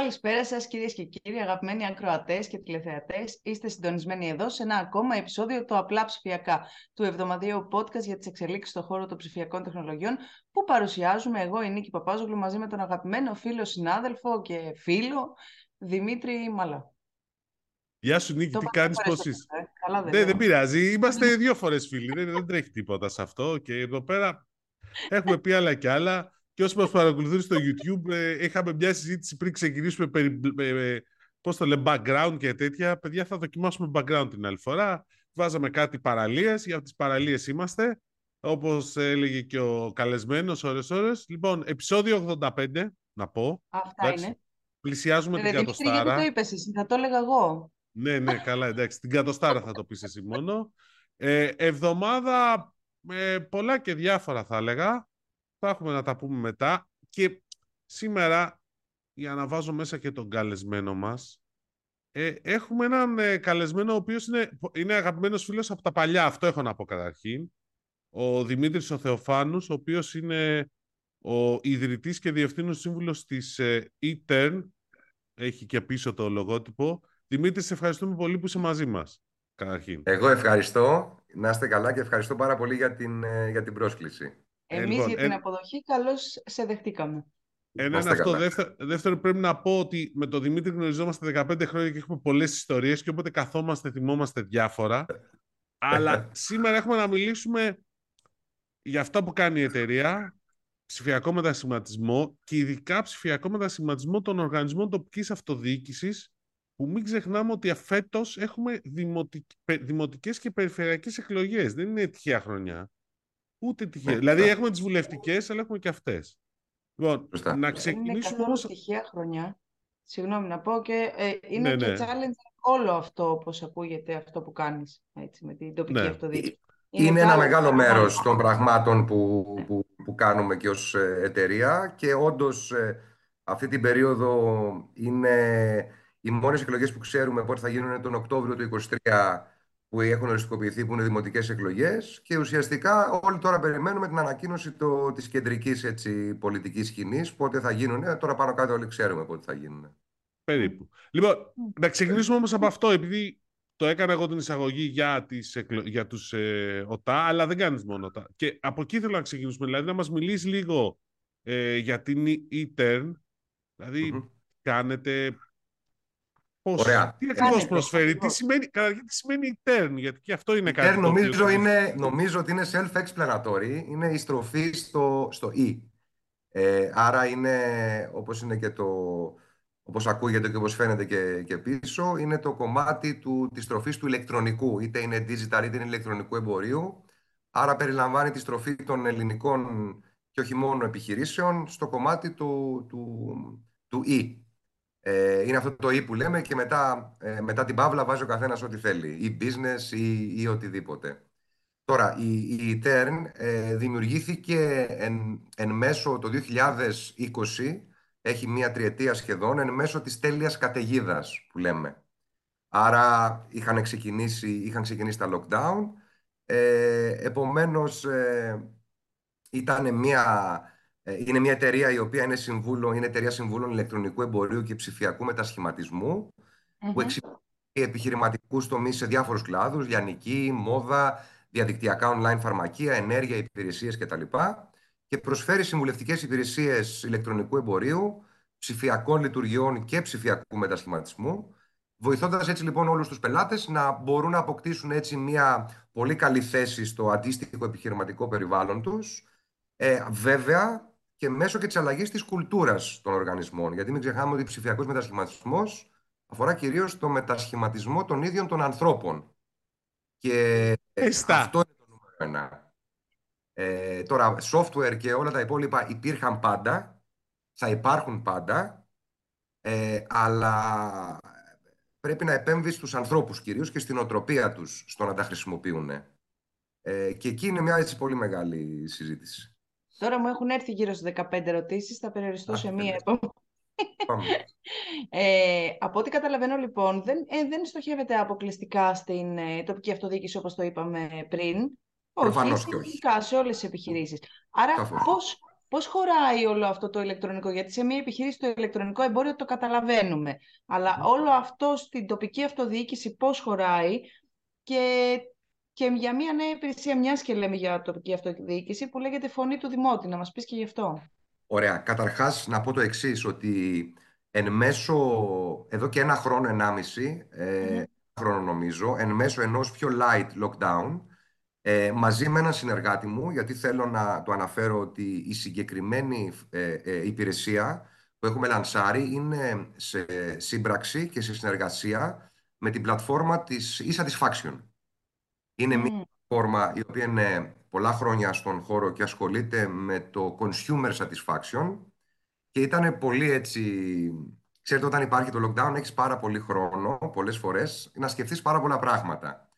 Καλησπέρα σας κυρίες και κύριοι, αγαπημένοι ακροατές και τηλεθεατές. Είστε συντονισμένοι εδώ σε ένα ακόμα επεισόδιο του Απλά Ψηφιακά, του εβδομαδιαίου podcast για τις εξελίξεις στον χώρο των ψηφιακών τεχνολογιών, που παρουσιάζουμε εγώ, η Νίκη Παπάζογλου, μαζί με τον αγαπημένο φίλο, συνάδελφο και φίλο, Δημήτρη Μαλά. Γεια σου Νίκη, Το τι είπα κάνεις, δύο πώς φορές είσαι; αυτό, ε. Καλά δεν Ναι, λέω. δεν πειράζει. Είμαστε δύο φορές φίλοι. Δεν, δεν τρέχει τίποτα σε αυτό. Και εδώ πέρα έχουμε πει άλλα και άλλα. Και όσοι μας παρακολουθούν στο YouTube, ε, είχαμε μια συζήτηση πριν ξεκινήσουμε περί, ε, ε, πώς το λέμε, background και τέτοια. Παιδιά, θα δοκιμάσουμε background την άλλη φορά. Βάζαμε κάτι παραλίες. Για τις παραλίες είμαστε. Όπως έλεγε και ο καλεσμένος, ώρες ώρες. Λοιπόν, επεισόδιο 85, να πω. Αυτά Εντάξει, είναι. Πλησιάζουμε Ε, την Δημήτρη, γιατί κατοστάρα. το είπες εσύ, θα το έλεγα εγώ. Ναι, ναι, καλά, εντάξει. Την κατοστάρα θα το πεις εσύ μόνο. Ε, εβδομάδα με πολλά και διάφορα θα έλεγα. Θα έχουμε να τα πούμε μετά. Και σήμερα, για να βάζω μέσα και τον καλεσμένο μας, ε, έχουμε έναν ε, καλεσμένο ο οποίος είναι, είναι αγαπημένος φίλος από τα παλιά. Αυτό έχω να πω καταρχήν. Ο Δημήτρης ο Θεοφάνους, ο οποίος είναι ο ιδρυτής και διευθύνων σύμβουλος της ε, eTern. Έχει και πίσω το λογότυπο. Δημήτρη, σε ευχαριστούμε πολύ που είσαι μαζί μας, καταρχήν. Εγώ ευχαριστώ. Να είστε καλά και ευχαριστώ πάρα πολύ για την, ε, για την πρόσκληση. Εμείς λοιπόν, για την ε- αποδοχή καλώς σε δεχτήκαμε. Ένα Να είναι είστε αυτό. καλά. Δεύτερο, δεύτερο, πρέπει να πω ότι με τον Δημήτρη γνωριζόμαστε 15 χρόνια και έχουμε πολλές ιστορίες και όποτε καθόμαστε θυμόμαστε διάφορα. Αλλά σήμερα έχουμε να μιλήσουμε για αυτά που κάνει η εταιρεία, ψηφιακό μετασχηματισμό και ειδικά ψηφιακό μετασχηματισμό των οργανισμών τοπικής αυτοδιοίκησης που μην ξεχνάμε ότι φέτος έχουμε δημοτικ... πε- δημοτικές και περιφερειακές εκλογές. Δεν είναι τυχαία χρονιά. Ούτε τυχαία. Ναι, δηλαδή σωστά. έχουμε τις βουλευτικές, αλλά έχουμε και αυτές. Λοιπόν, Σωστά. να Δεν είναι ξεκινήσουμε καθόλου όμως... τυχαία χρονιά. Συγγνώμη να πω και ε, είναι Ναι, και ναι. challenge όλο αυτό όπως ακούγεται αυτό που κάνεις έτσι, με την τοπική Ναι. αυτοδιοίκηση. Είναι ένα μεγάλο πράγμα. μέρος των πραγμάτων που, που, που κάνουμε και ως ε, εταιρεία και όντως ε, αυτή την περίοδο είναι οι μόνες εκλογές που ξέρουμε πότε θα γίνουν τον Οκτώβριο του 2023 που έχουν οριστικοποιηθεί που είναι δημοτικές εκλογές και ουσιαστικά όλοι τώρα περιμένουμε την ανακοίνωση το, της κεντρικής έτσι, πολιτικής σκηνής πότε θα γίνουν. Ε, Τώρα πάνω κάτω όλοι ξέρουμε πότε θα γίνουν. Περίπου. Λοιπόν, να ξεκινήσουμε όμως από αυτό, επειδή το έκανα εγώ την εισαγωγή για, τις, εκλο- για τους ε, ΟΤΑ, αλλά δεν κάνεις μόνο ΟΤΑ. Και από εκεί θέλω να ξεκινήσουμε, δηλαδή να μας μιλήσει λίγο ε, για την e-turn, δηλαδή Μμμ. κάνετε... Πώς, Ωραία. τι ακριβώς Κάνετε, προσφέρει, τι ακριβώς. σημαίνει, καταρχήν τι σημαίνει e-turn, γιατί και αυτό είναι κάτι Turn το οποίο νομίζω, το- είναι, νομίζω ότι είναι self-explanatory, είναι η στροφή στο, στο E. Ε, άρα είναι, όπως είναι και το, όπως ακούγεται και όπως φαίνεται και, και πίσω, είναι το κομμάτι του, της στροφής του ηλεκτρονικού, είτε είναι digital είτε είναι ηλεκτρονικού εμπορίου. Άρα περιλαμβάνει τη στροφή των ελληνικών και όχι μόνο επιχειρήσεων στο κομμάτι του, του, του E. Ε, είναι αυτό το E που λέμε και μετά, ε, μετά την παύλα βάζει ο καθένας ό,τι θέλει, ή business ή, ή οτιδήποτε. Τώρα, η, η Etern ε, δημιουργήθηκε εν, εν μέσω το 2020, έχει μία τριετία σχεδόν, εν μέσω της τέλειας καταιγίδας που λέμε. Άρα είχαν ξεκινήσει, είχαν ξεκινήσει τα lockdown, ε, επομένως ε, ήταν μια, ε, είναι μια εταιρεία η οποία είναι, συμβούλο, είναι εταιρεία συμβούλων ηλεκτρονικού εμπορίου και ψηφιακού μετασχηματισμού που Μμμ. εξυπηρετεί επιχειρηματικούς τομείς σε διάφορους κλάδους, λιανική, μόδα, διαδικτυακά online φαρμακεία, ενέργεια, υπηρεσίες κτλ. Και προσφέρει συμβουλευτικές υπηρεσίες ηλεκτρονικού εμπορίου, ψηφιακών λειτουργιών και ψηφιακού μετασχηματισμού, βοηθώντας έτσι λοιπόν όλους τους πελάτες να μπορούν να αποκτήσουν έτσι μια πολύ καλή θέση στο αντίστοιχο επιχειρηματικό περιβάλλον τους, ε, βέβαια και μέσω και της αλλαγής της κουλτούρας των οργανισμών. Γιατί μην ξεχνάμε ότι ο ψηφιακός μετασχηματισμός αφορά κυρίως το μετασχηματισμό των ίδιων των ανθρώπων. Και ε, Εστά. αυτό είναι το νούμερο ένα. Ε, τώρα, software και όλα τα υπόλοιπα υπήρχαν πάντα, θα υπάρχουν πάντα, ε, αλλά πρέπει να επέμβει στους ανθρώπους κυρίως και στην οτροπία τους στο να τα χρησιμοποιούν. Ε, και εκεί είναι μια έτσι πολύ μεγάλη συζήτηση. Τώρα μου έχουν έρθει γύρω στις 15 ερωτήσεις, θα περιοριστώ Α, σε μία τέλεια. επόμενη. Πάμε. Ε, από ό,τι καταλαβαίνω λοιπόν, δεν, ε, δεν στοχεύεται αποκλειστικά στην ε, τοπική αυτοδιοίκηση όπως το είπαμε πριν. Προφανώς Όχι, και όχι. γενικά σε όλες τις επιχειρήσεις. Άρα Σαφώς. πώς, Πώς χωράει όλο αυτό το ηλεκτρονικό, γιατί σε μια επιχείρηση το ηλεκτρονικό εμπόριο το καταλαβαίνουμε, αλλά Ναι. όλο αυτό στην τοπική αυτοδιοίκηση πώς χωράει και, και για μια νέα υπηρεσία, μιας και λέμε για τοπική αυτοδιοίκηση, που λέγεται Φωνή του Δημότη, να μας πεις και γι' αυτό. Ωραία. Καταρχάς, να πω το εξής, ότι εν μέσω, εδώ και ένα χρόνο, ενάμιση, ε, Μμμ. χρόνο νομίζω, εν μέσω ενός πιο light lockdown, ε, μαζί με έναν συνεργάτη μου, γιατί θέλω να το αναφέρω ότι η συγκεκριμένη ε, ε, υπηρεσία που έχουμε λανσάρει είναι σε σύμπραξη και σε συνεργασία με την πλατφόρμα της e-Satisfaction. Είναι μια Μμ. πλατφόρμα η οποία είναι πολλά χρόνια στον χώρο και ασχολείται με το consumer satisfaction και ήταν πολύ έτσι... Ξέρετε, όταν υπάρχει το lockdown, έχεις πάρα πολύ χρόνο, πολλές φορές, να σκεφτείς πάρα πολλά πράγματα.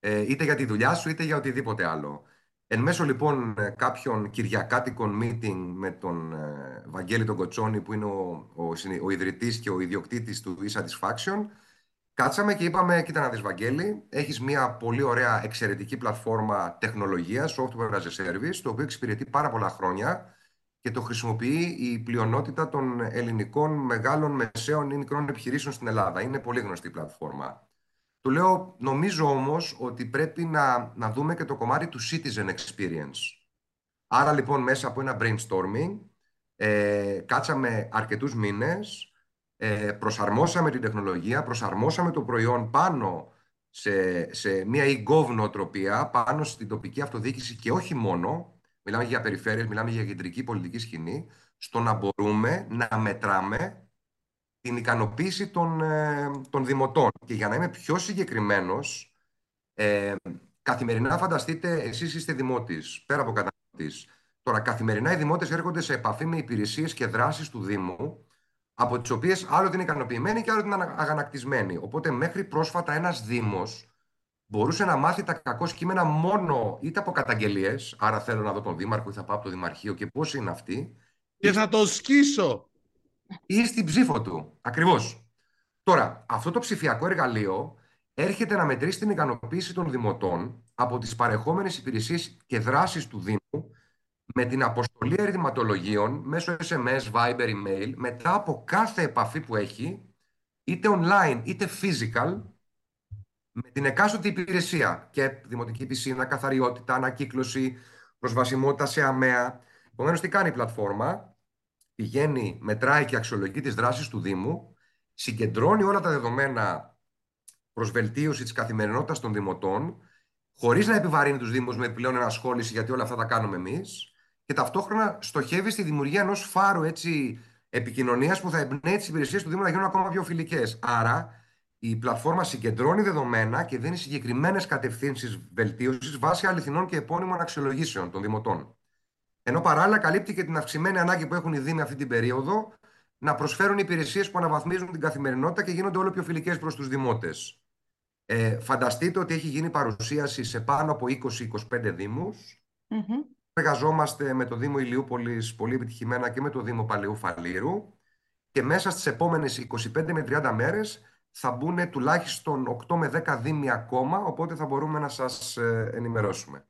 Ε, είτε για τη δουλειά σου, είτε για οτιδήποτε άλλο. Εν μέσω λοιπόν ε, κάποιων κυριακάτικων meeting με τον ε, Βαγγέλη τον Κοτσόνη, που είναι ο, ο, συνη- ο ιδρυτής και ο ιδιοκτήτης του e-Satisfaction, Κάτσαμε και είπαμε, κοίτα να δεις Βαγγέλη, έχεις μια πολύ ωραία εξαιρετική πλατφόρμα τεχνολογίας, software as a service, το οποίο εξυπηρετεί πάρα πολλά χρόνια και το χρησιμοποιεί η πλειονότητα των ελληνικών μεγάλων, μεσαίων ή μικρών επιχειρήσεων στην Ελλάδα. Είναι πολύ γνωστή η πλατφόρμα. Του λέω, νομίζω όμως ότι πρέπει να, να δούμε και το κομμάτι του citizen experience. Άρα λοιπόν μέσα από ένα brainstorming ε, κάτσαμε αρκετούς μήνες, ε, προσαρμόσαμε την τεχνολογία, προσαρμόσαμε το προϊόν πάνω σε, σε μια e-gov νοοτροπία, πάνω στην τοπική αυτοδιοίκηση και όχι μόνο, μιλάμε για περιφέρειες, μιλάμε για κεντρική πολιτική σκηνή, στο να μπορούμε να μετράμε την ικανοποίηση των, ε, των δημοτών. Και για να είμαι πιο συγκεκριμένος, ε, καθημερινά φανταστείτε, εσείς είστε δημότης, πέρα από καταναλωτής. Τώρα, καθημερινά οι δημότες έρχονται σε επαφή με υπηρεσίες και δράσεις του Δήμου, από τις οποίες άλλο είναι ικανοποιημένοι και άλλο είναι ανα- αγανακτισμένοι. Οπότε, μέχρι πρόσφατα ένας Δήμος μπορούσε να μάθει τα κακό κείμενα μόνο είτε από καταγγελίες, άρα θέλω να δω τον Δήμαρχο ή θα πάω από το Δημαρχείο και πώς είναι αυτοί, Και θα το σκίσω. ή στην ψήφο του. Ακριβώς. Τώρα, αυτό το ψηφιακό εργαλείο έρχεται να μετρήσει την ικανοποίηση των δημοτών από τις παρεχόμενες υπηρεσίες και δράσεις του Δήμου με την αποστολή ερηματολογίων μέσω SMS, Viber, email, μετά από κάθε επαφή που έχει, είτε online είτε physical, με την εκάστοτε υπηρεσία και δημοτική πισίνα, καθαριότητα, ανακύκλωση, προσβασιμότητα σε αμαία. Επομένως, τι κάνει η πλατφόρμα, πηγαίνει, μετράει και αξιολογεί τις δράσεις του Δήμου, συγκεντρώνει όλα τα δεδομένα προς βελτίωση της καθημερινότητας των δημοτών, χωρίς να επιβαρύνει τους Δήμους με επιπλέον ενασχόληση, γιατί όλα αυτά τα κάνουμε εμείς, και ταυτόχρονα στοχεύει στη δημιουργία ενός φάρου έτσι, επικοινωνίας που θα εμπνέει τις υπηρεσίες του Δήμου να γίνουν ακόμα πιο φιλικές. Άρα, η πλατφόρμα συγκεντρώνει δεδομένα και δίνει συγκεκριμένες κατευθύνσεις βελτίωσης βάσει αληθινών και επώνυμων αξιολογήσεων των δημοτών. Ενώ παράλληλα καλύπτει και την αυξημένη ανάγκη που έχουν οι Δήμοι αυτή την περίοδο να προσφέρουν υπηρεσίες που αναβαθμίζουν την καθημερινότητα και γίνονται όλο πιο φιλικές προς τους δημότες. Ε, φανταστείτε ότι έχει γίνει παρουσίαση σε πάνω από 20-25 Δήμους. Μμμ. Εργαζόμαστε με το Δήμο Ηλιούπολης πολύ επιτυχημένα και με το Δήμο Παλαιού Φαλήρου και μέσα στις επόμενες 25 με 30 μέρες θα μπουν τουλάχιστον 8 με 10 Δήμοι ακόμα, οπότε θα μπορούμε να σας ε, ενημερώσουμε.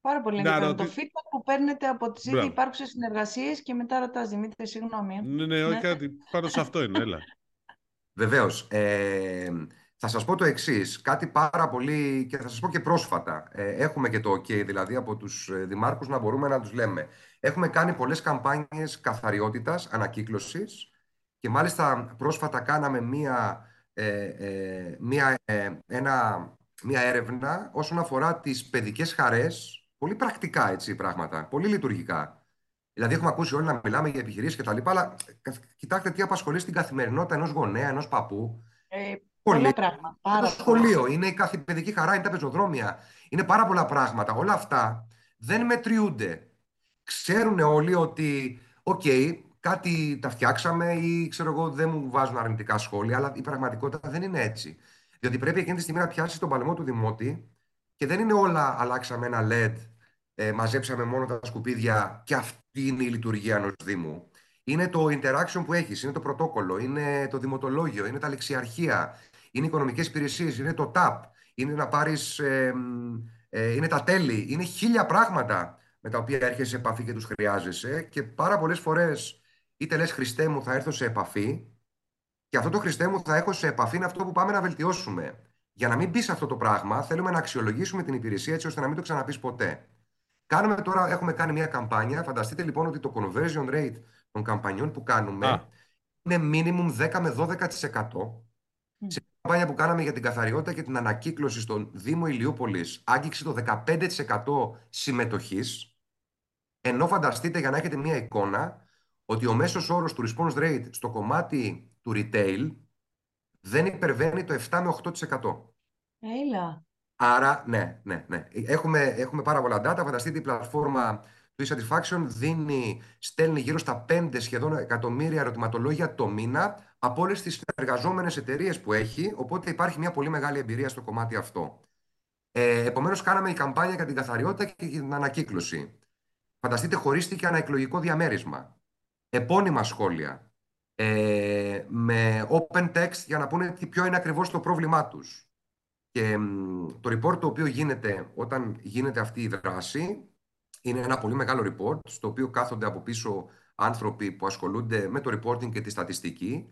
Πάρα πολύ Να ενδιαφέρον. Το ρωτη- feedback που παίρνετε από τις ήδη Μπράβο. υπάρχουσες συνεργασίες και μετά ρωτάς, Δημήτρη, συγγνώμη. ε. Ναι, ναι, όχι Ναι. κάτι. Πάνω σε αυτό είναι, έλα. Βεβαίως. Ε, θα σας πω το εξής, κάτι πάρα πολύ και θα σας πω και πρόσφατα. Ε, έχουμε και το OK, δηλαδή από τους ε, δημάρχους να μπορούμε να τους λέμε. Έχουμε κάνει πολλές καμπάνιες καθαριότητας, ανακύκλωσης και μάλιστα πρόσφατα κάναμε μία, ε, ε, μία, ε, ένα, μία έρευνα όσον αφορά τις παιδικές χαρές, πολύ πρακτικά έτσι πράγματα, πολύ λειτουργικά. Δηλαδή, έχουμε ακούσει όλοι να μιλάμε για επιχειρήσεις και τα λοιπά, αλλά κα- κοιτάξτε τι απασχολεί στην καθημερινότητα ενός γονέα, ενός παππού. Ε, Πολύ. Πολλά πράγματα. Είναι Πάρα το πολλά. σχολείο, είναι η κάθε παιδική χαρά, είναι τα πεζοδρόμια. Είναι πάρα πολλά πράγματα. Όλα αυτά δεν μετριούνται. Ξέρουν όλοι ότι, οκ, κάτι τα φτιάξαμε ή ξέρω εγώ δεν μου βάζουν αρνητικά σχόλια, αλλά η πραγματικότητα δεν είναι έτσι. Διότι πρέπει εκείνη τη στιγμή να πιάσει τον παλαιμό του Δημότη και δεν είναι όλα αλλάξαμε ένα LED, ε, μαζέψαμε μόνο τα σκουπίδια και αυτή είναι η λειτουργία ενός Δήμου. Είναι το interaction που έχεις, είναι το πρωτόκολλο, είναι το δημοτολόγιο, είναι τα λεξιαρχεία, είναι οι οικονομικές υπηρεσίες, είναι το TAP, είναι να πάρεις, ε, μ, ε, είναι τα τέλη, είναι χίλια πράγματα με τα οποία έρχεσαι σε επαφή και τους χρειάζεσαι και πάρα πολλές φορές είτε λες Χριστέ μου θα έρθω σε επαφή και αυτό το Χριστέ μου θα έχω σε επαφή είναι αυτό που πάμε να βελτιώσουμε. Για να μην πει αυτό το πράγμα, θέλουμε να αξιολογήσουμε την υπηρεσία έτσι ώστε να μην το ξαναπείς ποτέ. Κάνουμε τώρα, έχουμε κάνει μια καμπάνια. Φανταστείτε λοιπόν ότι το conversion rate των καμπανιών που κάνουμε είναι minimum 10 με 12%. Σε μια καμπάνια που κάναμε για την καθαριότητα και την ανακύκλωση στον Δήμο Ηλιούπολης άγγιξε το 15% συμμετοχής. Ενώ φανταστείτε για να έχετε μια εικόνα ότι ο μέσος όρος του response rate στο κομμάτι του retail δεν υπερβαίνει το 7 με 8%. Έλα. Άρα, ναι, ναι, ναι. Έχουμε, έχουμε πάρα πολλά data. Φανταστείτε η πλατφόρμα του e-satisfaction δίνει, στέλνει γύρω στα 5 σχεδόν εκατομμύρια ερωτηματολόγια το μήνα από όλες τις εργαζόμενε εταιρείες που έχει. Οπότε υπάρχει μια πολύ μεγάλη εμπειρία στο κομμάτι αυτό. Ε, Επομένως, κάναμε η καμπάνια για την καθαριότητα και την ανακύκλωση. Φανταστείτε, χωρίστηκε ένα εκλογικό διαμέρισμα. Επώνυμα σχόλια. Ε, με open text για να πούνε ποιο είναι ακριβώς το πρόβλημά τους. Και το report το οποίο γίνεται όταν γίνεται αυτή η δράση είναι ένα πολύ μεγάλο report στο οποίο κάθονται από πίσω άνθρωποι που ασχολούνται με το reporting και τη στατιστική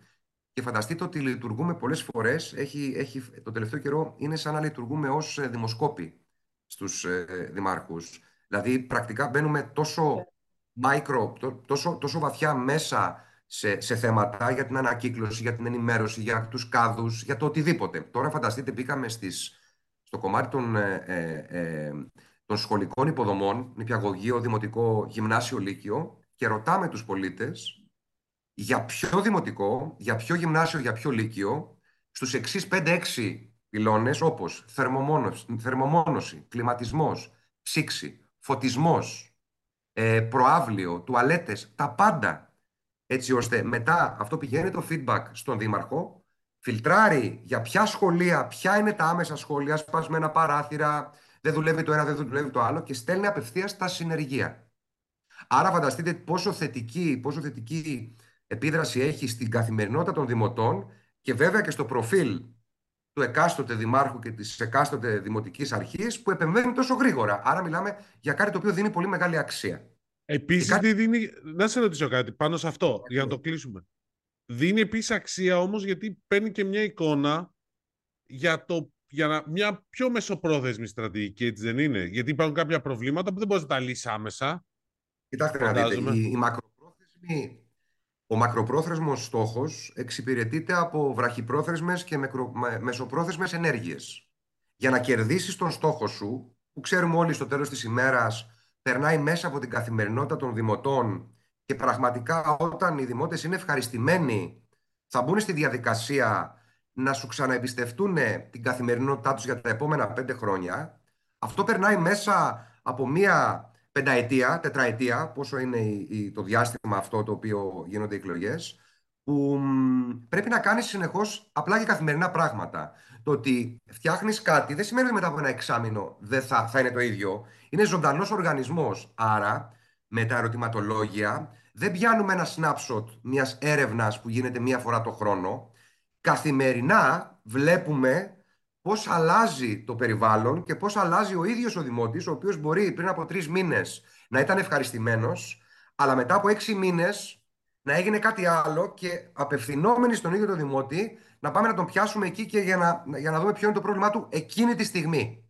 και φανταστείτε ότι λειτουργούμε πολλές φορές, έχει, έχει, το τελευταίο καιρό είναι σαν να λειτουργούμε ως ε, δημοσκόποι στους ε, δημάρχους. Δηλαδή πρακτικά μπαίνουμε τόσο micro, τόσο, τόσο βαθιά μέσα σε, σε θέματα για την ανακύκλωση, για την ενημέρωση, για τους κάδους, για το οτιδήποτε. Τώρα φανταστείτε μπήκαμε στις, στο κομμάτι των, ε, ε, ε των σχολικών υποδομών, νηπιαγωγείο, δημοτικό, γυμνάσιο, λύκειο και ρωτάμε τους πολίτες για ποιο δημοτικό, για ποιο γυμνάσιο, για ποιο λύκειο, στους εξής 5-6 πυλώνες όπως θερμομόνωση, θερμομόνωση κλιματισμός, ψήξη, φωτισμός, ε, προάβλιο, τουαλέτες, τα πάντα. Έτσι ώστε μετά αυτό πηγαίνει το feedback στον δήμαρχο, φιλτράρει για ποια σχολεία, ποια είναι τα άμεσα σχόλια, σπασμένα παράθυρα, δεν δουλεύει το ένα, δεν δουλεύει το άλλο και στέλνει απευθείας στα συνεργεία. Άρα φανταστείτε πόσο θετική, πόσο θετική επίδραση έχει στην καθημερινότητα των δημοτών και βέβαια και στο προφίλ του εκάστοτε δημάρχου και της εκάστοτε δημοτικής αρχής που επεμβαίνει τόσο γρήγορα. Άρα μιλάμε για κάτι το οποίο δίνει πολύ μεγάλη αξία. Επίσης, κάτι... δίνει... να σε ρωτήσω κάτι πάνω σε αυτό, για να το κλείσουμε. Δίνει επίσης αξία όμως γιατί παίρνει και μια εικόνα για, το, για να, μια πιο μεσοπρόθεσμη στρατηγική, έτσι δεν είναι; Γιατί υπάρχουν κάποια προβλήματα που δεν μπορείς να τα λύσεις άμεσα. Κοιτάξτε να δείτε, η, η μακροπρόθεσμη ο μακροπρόθεσμος στόχος εξυπηρετείται από βραχυπρόθεσμες και μεσοπρόθεσμες ενέργειες. Για να κερδίσεις τον στόχο σου, που ξέρουμε όλοι στο τέλος της ημέρας περνάει μέσα από την καθημερινότητα των δημοτών και πραγματικά όταν οι δημότες είναι ευχαριστημένοι θα μπουν στη διαδικασία να σου ξαναεμπιστευτούν την καθημερινότητά τους για τα επόμενα πέντε χρόνια, αυτό περνάει μέσα από μία πενταετία, τετραετία, πόσο είναι το διάστημα αυτό το οποίο γίνονται οι εκλογές, που πρέπει να κάνεις συνεχώς απλά και καθημερινά πράγματα. Το ότι φτιάχνεις κάτι δεν σημαίνει ότι μετά από ένα εξάμεινο δεν θα, θα είναι το ίδιο. Είναι ζωντανός οργανισμός. Άρα, με τα ερωτηματολόγια, δεν πιάνουμε ένα snapshot μιας έρευνας που γίνεται μία φορά το χρόνο. Καθημερινά βλέπουμε Πώς αλλάζει το περιβάλλον και πώς αλλάζει ο ίδιος ο δημότης, ο οποίος μπορεί πριν από τρεις μήνες να ήταν ευχαριστημένος, αλλά μετά από έξι μήνες να έγινε κάτι άλλο και απευθυνόμενοι στον ίδιο τον δημότη να πάμε να τον πιάσουμε εκεί και για να, για να δούμε ποιο είναι το πρόβλημά του εκείνη τη στιγμή.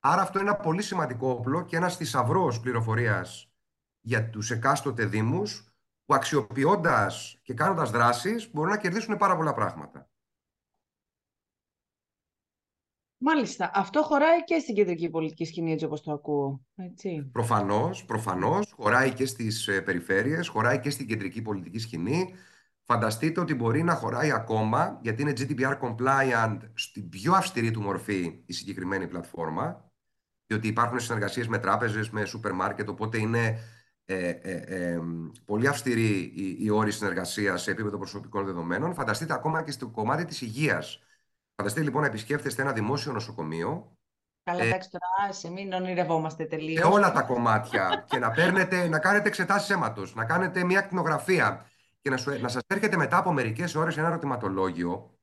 Άρα αυτό είναι ένα πολύ σημαντικό όπλο και ένας θησαυρός πληροφορίας για τους εκάστοτε Δήμους που αξιοποιώντας και κάνοντας δράσεις μπορούν να κερδίσουν πάρα πολλά πράγματα. Μάλιστα. Αυτό χωράει και στην κεντρική πολιτική σκηνή, έτσι όπως το ακούω. Έτσι. Προφανώς, προφανώς. Χωράει και στις ε, περιφέρειες, χωράει και στην κεντρική πολιτική σκηνή. Φανταστείτε ότι μπορεί να χωράει ακόμα, γιατί είναι GDPR compliant στην πιο αυστηρή του μορφή η συγκεκριμένη πλατφόρμα, διότι υπάρχουν συνεργασίες με τράπεζες, με σούπερ μάρκετ, οπότε είναι ε, ε, ε, πολύ αυστηρή η, η όρη συνεργασίας σε επίπεδο προσωπικών δεδομένων. Φανταστείτε ακόμα και στο κομμάτι της υγείας Φανταστείτε λοιπόν να επισκέφτεστε ένα δημόσιο νοσοκομείο. Καλά, ε, εντάξει τώρα, σε μην ονειρευόμαστε τελείως. Σε όλα τα κομμάτια. και να, παίρνετε, να κάνετε εξετάσεις αίματος, να κάνετε μια ακτινογραφία και να, σου, να σας έρχεται μετά από μερικές ώρες ένα ερωτηματολόγιο.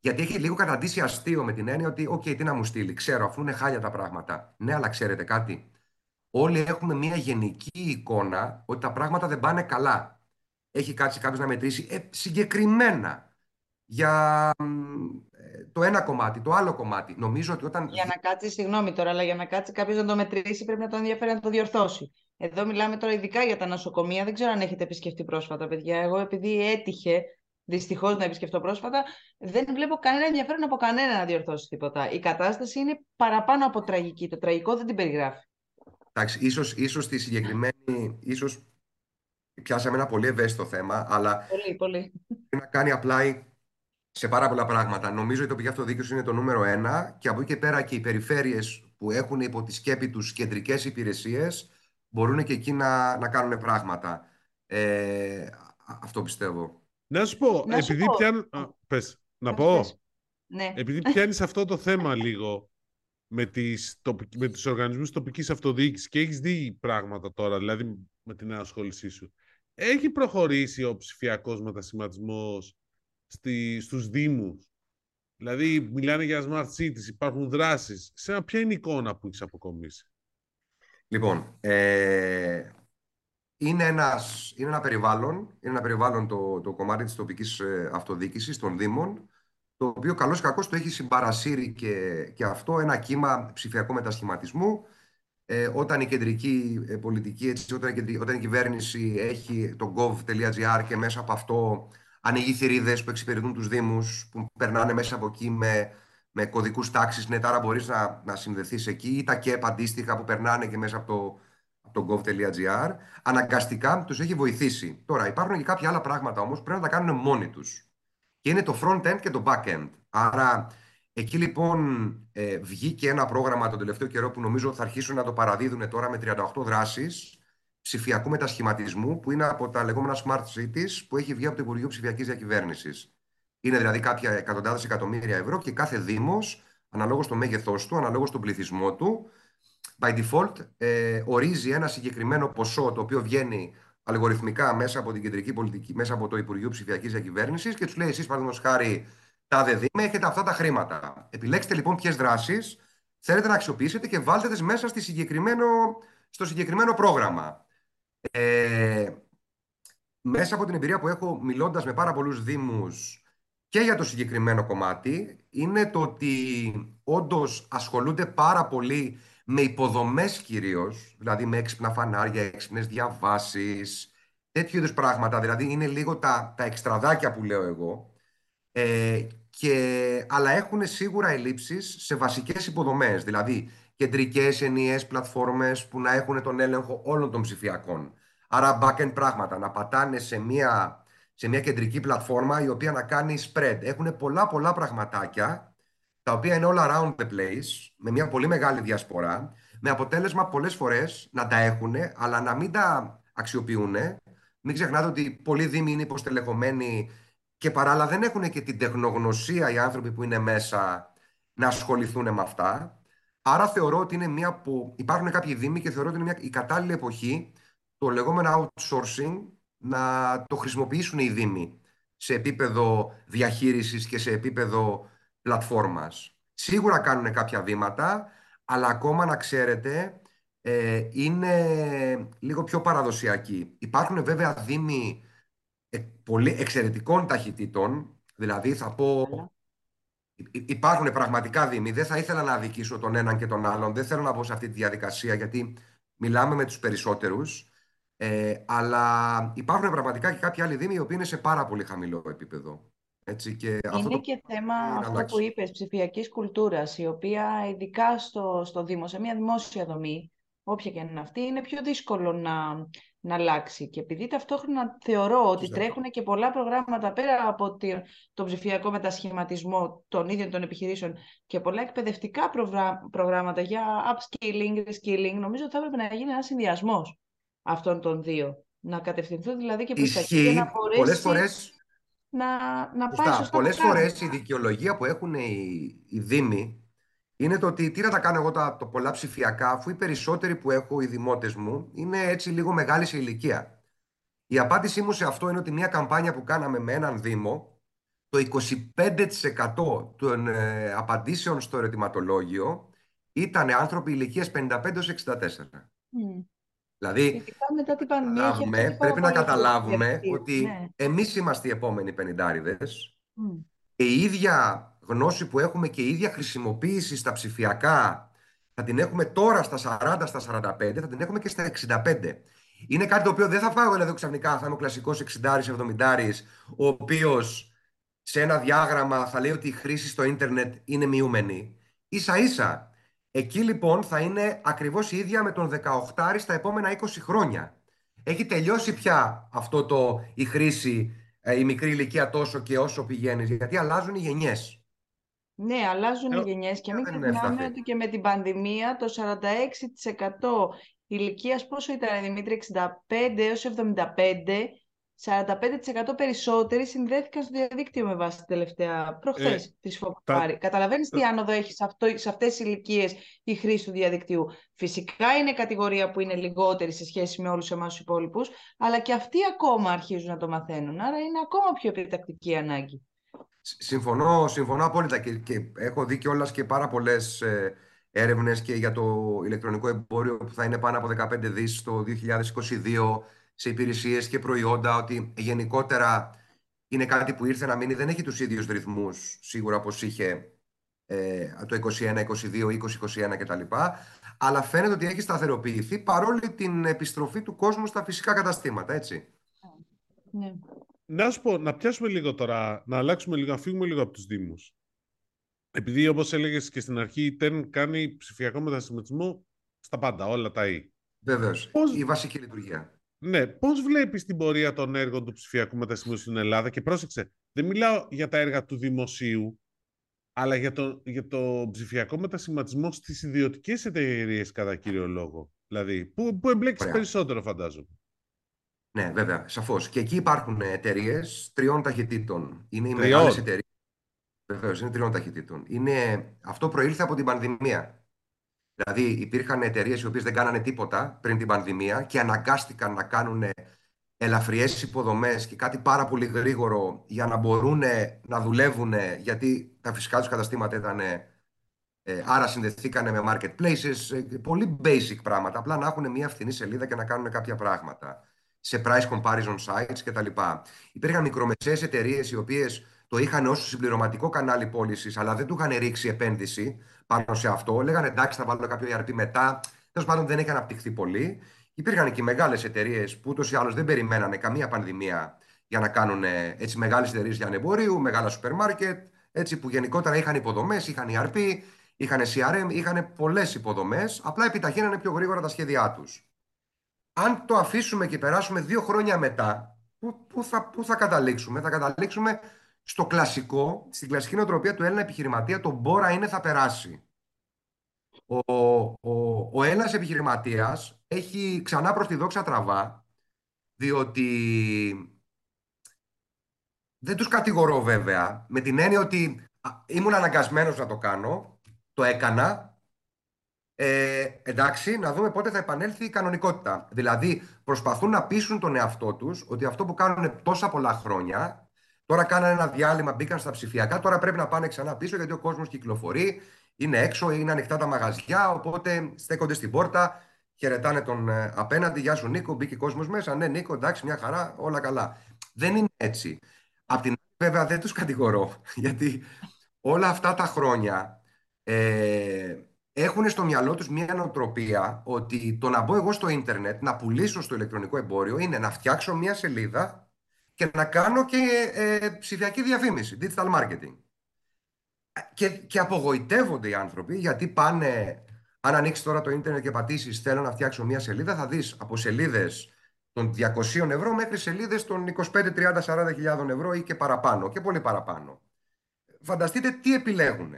Γιατί έχει λίγο καταντήσει αστείο με την έννοια ότι, OK, τι να μου στείλει, ξέρω, αφού είναι χάλια τα πράγματα. Ναι, αλλά ξέρετε κάτι. όλοι έχουμε μια γενική εικόνα ότι τα πράγματα δεν πάνε καλά. Έχει κάτσει κάποιος να μετρήσει ε, συγκεκριμένα για ε, το ένα κομμάτι, το άλλο κομμάτι. Νομίζω ότι όταν. Για να κάτσει, συγγνώμη τώρα, αλλά για να κάτσει κάποιος να το μετρήσει, πρέπει να τον ενδιαφέρει να το διορθώσει. Εδώ μιλάμε τώρα ειδικά για τα νοσοκομεία. Δεν ξέρω αν έχετε επισκεφτεί πρόσφατα, παιδιά. Εγώ, επειδή έτυχε δυστυχώς να επισκεφτώ πρόσφατα, δεν βλέπω κανένα ενδιαφέρον από κανένα να διορθώσει τίποτα. Η κατάσταση είναι παραπάνω από τραγική. Το τραγικό δεν την περιγράφει. Εντάξει, ίσως, ίσως στη συγκεκριμένη, ίσως πιάσαμε ένα πολύ ευαίσθητο θέμα, αλλά πολύ, πολύ. να κάνει apply σε πάρα πολλά πράγματα. Νομίζω ότι η τοπική αυτοδιοίκηση είναι το νούμερο ένα και από εκεί και πέρα και οι περιφέρειες που έχουν υπό τη σκέπη τους κεντρικές υπηρεσίες μπορούν και εκεί να, να κάνουν πράγματα. Ε, αυτό πιστεύω. Να σου πω, Να σου επειδή πω. πιάνουν... Α, πες, να Πες, πω. πες. Ναι. Επειδή πιάνεις αυτό το θέμα λίγο με, τις, τοπικ- με τους οργανισμούς τοπικής αυτοδιοίκησης και έχεις δει πράγματα τώρα, δηλαδή με την ασχόλησή σου. Έχει προχωρήσει ο ψηφιακός μετασχηματισμός στη, στους Δήμους. Δηλαδή, μιλάνε για smart cities, υπάρχουν δράσεις. Σε ποια είναι η εικόνα που έχεις αποκομίσει; Λοιπόν, ε, είναι, ένας, είναι ένα περιβάλλον, είναι ένα περιβάλλον το, το κομμάτι της τοπικής ε, αυτοδιοίκησης των Δήμων, το οποίο καλώς ή κακώς το έχει συμπαρασύρει και, και αυτό ένα κύμα ψηφιακού μετασχηματισμού. Ε, όταν η κεντρική ε, πολιτική, έτσι, όταν, η, κεντρική- όταν η κυβέρνηση έχει το gov.gr και μέσα από αυτό ανοίγει θηρίδες που εξυπηρετούν τους Δήμους, που περνάνε μέσα από εκεί με, με κωδικούς τάξης, ναι, άρα μπορείς να, να συνδεθείς εκεί, ή τα ΚΕΠ αντίστοιχα που περνάνε και μέσα από το, από το gov.gr, αναγκαστικά τους έχει βοηθήσει. Τώρα, υπάρχουν και κάποια άλλα πράγματα όμως που πρέπει να τα κάνουν μόνοι τους. Και είναι το front-end και το back-end. Άρα, εκεί λοιπόν ε, βγήκε ένα πρόγραμμα τον τελευταίο καιρό που νομίζω θα αρχίσουν να το παραδίδουν τώρα με 38 δράσεις ψηφιακού μετασχηματισμού που είναι από τα λεγόμενα smart cities που έχει βγει από το Υπουργείο Ψηφιακής Διακυβέρνησης. Είναι δηλαδή κάποια εκατοντάδες εκατομμύρια ευρώ και κάθε δήμος, αναλόγως στο μέγεθός του, αναλόγως στον πληθυσμό του, by default ε, ορίζει ένα συγκεκριμένο ποσό το οποίο βγαίνει αλγοριθμικά μέσα από την κεντρική πολιτική, μέσα από το Υπουργείο Ψηφιακής Διακυβέρνησης και τους λέει εσείς παραδείγματος χάρη τάδε δήμα έχετε αυτά τα χρήματα. Επιλέξτε λοιπόν ποιες δράσεις θέλετε να αξιοποιήσετε και βάλτε τις μέσα στη συγκεκριμένο, στο συγκεκριμένο πρόγραμμα. Ε, μέσα από την εμπειρία που έχω μιλώντας με πάρα πολλούς δήμους και για το συγκεκριμένο κομμάτι είναι το ότι όντως ασχολούνται πάρα πολύ με υποδομές κυρίως, δηλαδή με έξυπνα φανάρια, έξυπνες διαβάσεις, τέτοιου είδους πράγματα. Δηλαδή είναι λίγο τα, τα εξτραδάκια που λέω εγώ. Ε, και, αλλά έχουν σίγουρα ελλείψεις σε βασικές υποδομές, δηλαδή κεντρικές ενιαίες πλατφόρμες που να έχουν τον έλεγχο όλων των ψηφιακών. Άρα back-end πράγματα, να πατάνε σε μια, σε μια κεντρική πλατφόρμα η οποία να κάνει spread. Έχουν πολλά πολλά πραγματάκια τα οποία είναι all around the place, με μια πολύ μεγάλη διασπορά, με αποτέλεσμα πολλές φορές να τα έχουν, αλλά να μην τα αξιοποιούν. Μην ξεχνάτε ότι πολλοί δήμοι είναι υποστελεχωμένοι και παράλληλα δεν έχουν και την τεχνογνωσία οι άνθρωποι που είναι μέσα να ασχοληθούν με αυτά. Άρα θεωρώ ότι είναι μια που υπάρχουν κάποιοι δήμοι και θεωρώ ότι είναι μια, η κατάλληλη εποχή το λεγόμενο outsourcing να το χρησιμοποιήσουν οι δήμοι σε επίπεδο διαχείρισης και σε επίπεδο πλατφόρμας. Σίγουρα κάνουν κάποια βήματα, αλλά ακόμα να ξέρετε ε, είναι λίγο πιο παραδοσιακοί. Υπάρχουν βέβαια δήμοι ε, πολύ εξαιρετικών ταχυτήτων, δηλαδή θα πω Υ- Υπάρχουν πραγματικά δήμοι. Δεν θα ήθελα να αδικήσω τον έναν και τον άλλον. Δεν θέλω να μπω σε αυτή τη διαδικασία γιατί μιλάμε με τους περισσότερους. Ε, αλλά υπάρχουν πραγματικά και κάποιοι άλλοι δήμοι οι οποίοι είναι σε πάρα πολύ χαμηλό επίπεδο. Έτσι, και αυτό Είναι το και θέμα να αυτό αλλάξει. που είπες, ψηφιακής κουλτούρας, η οποία ειδικά στο, στο Δήμο, σε μια δημόσια δομή, όποια και είναι αυτή, είναι πιο δύσκολο να, να αλλάξει. Και επειδή ταυτόχρονα θεωρώ ότι Σωστά. τρέχουν και πολλά προγράμματα πέρα από τη- τον ψηφιακό μετασχηματισμό των ίδιων των επιχειρήσεων και πολλά εκπαιδευτικά προγρά- προγράμματα για upskilling, reskilling, νομίζω ότι θα έπρεπε να γίνει ένας συνδυασμός αυτών των δύο. Να κατευθυνθούν δηλαδή και προς τα εκεί για Ισχύει. να Πολλές μπορέσεις φορές να, να πάει Σωστά. σωστά Πολλές το πράγμα. φορές η δικαιολογία που έχουν οι, οι δήμοι είναι το ότι τι να τα κάνω εγώ τα, το πολλά ψηφιακά, αφού οι περισσότεροι που έχω, οι δημότες μου, είναι έτσι λίγο μεγάλη σε ηλικία. Η απάντησή μου σε αυτό είναι ότι μια καμπάνια που κάναμε με έναν δήμο, το 25% των ε, απαντήσεων στο ερωτηματολόγιο ήταν άνθρωποι ηλικίας 55 64. Mm. Δηλαδή, Ειδικά μετά την πανδημία έχει καταλάβουμε- αυξηθεί πάρα πρέπει να πολύ αυτό το καταλάβουμε διαδίκτυο. ότι Ναι. εμείς είμαστε οι επόμενοι πενηντάριδες Μμ. και η ίδια γνώση που έχουμε και η ίδια χρησιμοποίηση στα ψηφιακά θα την έχουμε τώρα στα 40, στα 45, θα την έχουμε και στα 65. Είναι κάτι το οποίο δεν θα πάω δηλαδή ξαφνικά, θα είμαι ο κλασικός 60-70, ο οποίος σε ένα διάγραμμα θα λέει ότι η χρήση στο ίντερνετ είναι μειούμενη. Ίσα ίσα. Εκεί λοιπόν θα είναι ακριβώς η ίδια με τον 18 στα επόμενα 20 χρόνια. Έχει τελειώσει πια αυτό το η χρήση, ε, η μικρή ηλικία τόσο και όσο πηγαίνεις, γιατί αλλάζουν οι γενιές. Ναι, αλλάζουν οι Ε, γενιές και μην δεν ξεχνάμε έφταθε. ότι και με την πανδημία το 46% ηλικίας πόσο ήταν Δημήτρη, 65 έως 75, 45% περισσότεροι συνδέθηκαν στο διαδίκτυο με βάση την τελευταία προχθές Ε, της Φοβάρη. τα- Καταλαβαίνεις τι άνοδο έχει σε, αυτό, σε αυτές τις ηλικίες η χρήση του διαδικτύου. Φυσικά είναι κατηγορία που είναι λιγότερη σε σχέση με όλους εμάς τους υπόλοιπους, αλλά και αυτοί ακόμα αρχίζουν να το μαθαίνουν. Άρα είναι ακόμα πιο επιτακτική η ανάγκη. Σ- Συμφωνώ, συμφωνώ απόλυτα και, και έχω δει κιόλας και πάρα πολλές ε, έρευνες και για το ηλεκτρονικό εμπόριο που θα είναι πάνω από 15 δις το 2022 σε υπηρεσίες και προϊόντα ότι γενικότερα είναι κάτι που ήρθε να μείνει, δεν έχει τους ίδιους ρυθμούς σίγουρα όπως είχε ε, το 21, 22, 20, 21 κτλ. Αλλά φαίνεται ότι έχει σταθεροποιηθεί παρόλη την επιστροφή του κόσμου στα φυσικά καταστήματα, έτσι. Ναι. Να σου πω, να πιάσουμε λίγο τώρα, να αλλάξουμε λίγο, να φύγουμε λίγο από τους Δήμους. Επειδή όπως έλεγες και στην αρχή, η ΤΕΝ κάνει ψηφιακό μετασχηματισμό στα πάντα, όλα τα ή. Βεβαίως, Πώς- η βασική λειτουργία. Ναι, πώς βλέπεις την πορεία των έργων του ψηφιακού μετασχηματισμού στην Ελλάδα; Και πρόσεξε, δεν μιλάω για τα έργα του δημοσίου, αλλά για το, για το ψηφιακό μετασχηματισμό στις ιδιωτικές εταιρείες κατά κύριο λόγο. Δηλαδή, που, που εμπλέκεις Ωραία. περισσότερο φαντάζομαι. Ναι, βέβαια, σαφώς. Και εκεί υπάρχουν εταιρείες τριών ταχυτήτων. Είναι οι Τριών. μεγάλες εταιρείε. Βεβαίως, είναι τριών ταχυτήτων. Είναι... Αυτό προήλθε από την πανδημία. Δηλαδή, υπήρχαν εταιρείες οι οποίες δεν κάνανε τίποτα πριν την πανδημία και αναγκάστηκαν να κάνουν ελαφριές υποδομές και κάτι πάρα πολύ γρήγορο για να μπορούν να δουλεύουν, γιατί τα φυσικά τους καταστήματα ήταν. Ε, άρα συνδεθήκανε με marketplaces, ε, πολύ basic πράγματα. Απλά να έχουν μια φθηνή σελίδα και να κάνουν κάποια πράγματα σε price comparison sites κτλ. Υπήρχαν μικρομεσαίες εταιρείες οι οποίες το είχαν ως συμπληρωματικό κανάλι πώλησης, αλλά δεν του είχαν ρίξει επένδυση πάνω σε αυτό. Λέγανε εντάξει, θα βάλω κάποιο ERP μετά. Τέλος πάντων, δεν έχει αναπτυχθεί πολύ. Υπήρχαν και μεγάλες εταιρείες που ούτως ή άλλως δεν περιμένανε καμία πανδημία για να κάνουν ε, έτσι μεγάλες εταιρείες για ανεμπόριο, μεγάλα σούπερ μάρκετ, έτσι που γενικότερα είχαν υποδομές, είχαν ERP, είχαν CRM, είχαν πολλές υποδομές, απλά επιταχύνανε πιο γρήγορα τα σχέδιά τους. Αν το αφήσουμε και περάσουμε δύο χρόνια μετά, πού, πού, θα, πού θα καταλήξουμε, θα καταλήξουμε στο κλασικό, στην κλασική νοοτροπία του Έλληνα επιχειρηματία, το μπόρα είναι θα περάσει. Ο, ο, ο Έλληνας επιχειρηματίας έχει ξανά προς τη δόξα τραβά, διότι δεν τους κατηγορώ βέβαια, με την έννοια ότι α, ήμουν αναγκασμένος να το κάνω, το έκανα, ε, εντάξει, να δούμε πότε θα επανέλθει η κανονικότητα. Δηλαδή, προσπαθούν να πείσουν τον εαυτό τους ότι αυτό που κάνουν τόσα πολλά χρόνια, τώρα κάνανε ένα διάλειμμα, μπήκαν στα ψηφιακά, τώρα πρέπει να πάνε ξανά πίσω γιατί ο κόσμος κυκλοφορεί, είναι έξω, είναι ανοιχτά τα μαγαζιά, οπότε στέκονται στην πόρτα, χαιρετάνε τον ε, απέναντι. Γεια σου Νίκο, μπήκε κόσμος μέσα. Ναι, Νίκο, εντάξει, μια χαρά, όλα καλά. Δεν είναι έτσι. Απ' την άλλη, βέβαια, δεν τους κατηγορώ, γιατί όλα αυτά τα χρόνια ε, έχουν στο μυαλό τους μια νοοτροπία ότι το να μπω εγώ στο ίντερνετ, να πουλήσω στο ηλεκτρονικό εμπόριο, είναι να φτιάξω μια σελίδα και να κάνω και ε, ψηφιακή διαφήμιση, digital marketing. Και, και απογοητεύονται οι άνθρωποι γιατί πάνε, αν ανοίξεις τώρα το ίντερνετ και πατήσεις Θέλω να φτιάξω μια σελίδα, θα δεις από σελίδες των 200 ευρώ μέχρι σελίδες των 25, 30, 40 χιλιάδων ευρώ ή και παραπάνω και πολύ παραπάνω. Φανταστείτε τι επιλέγουν.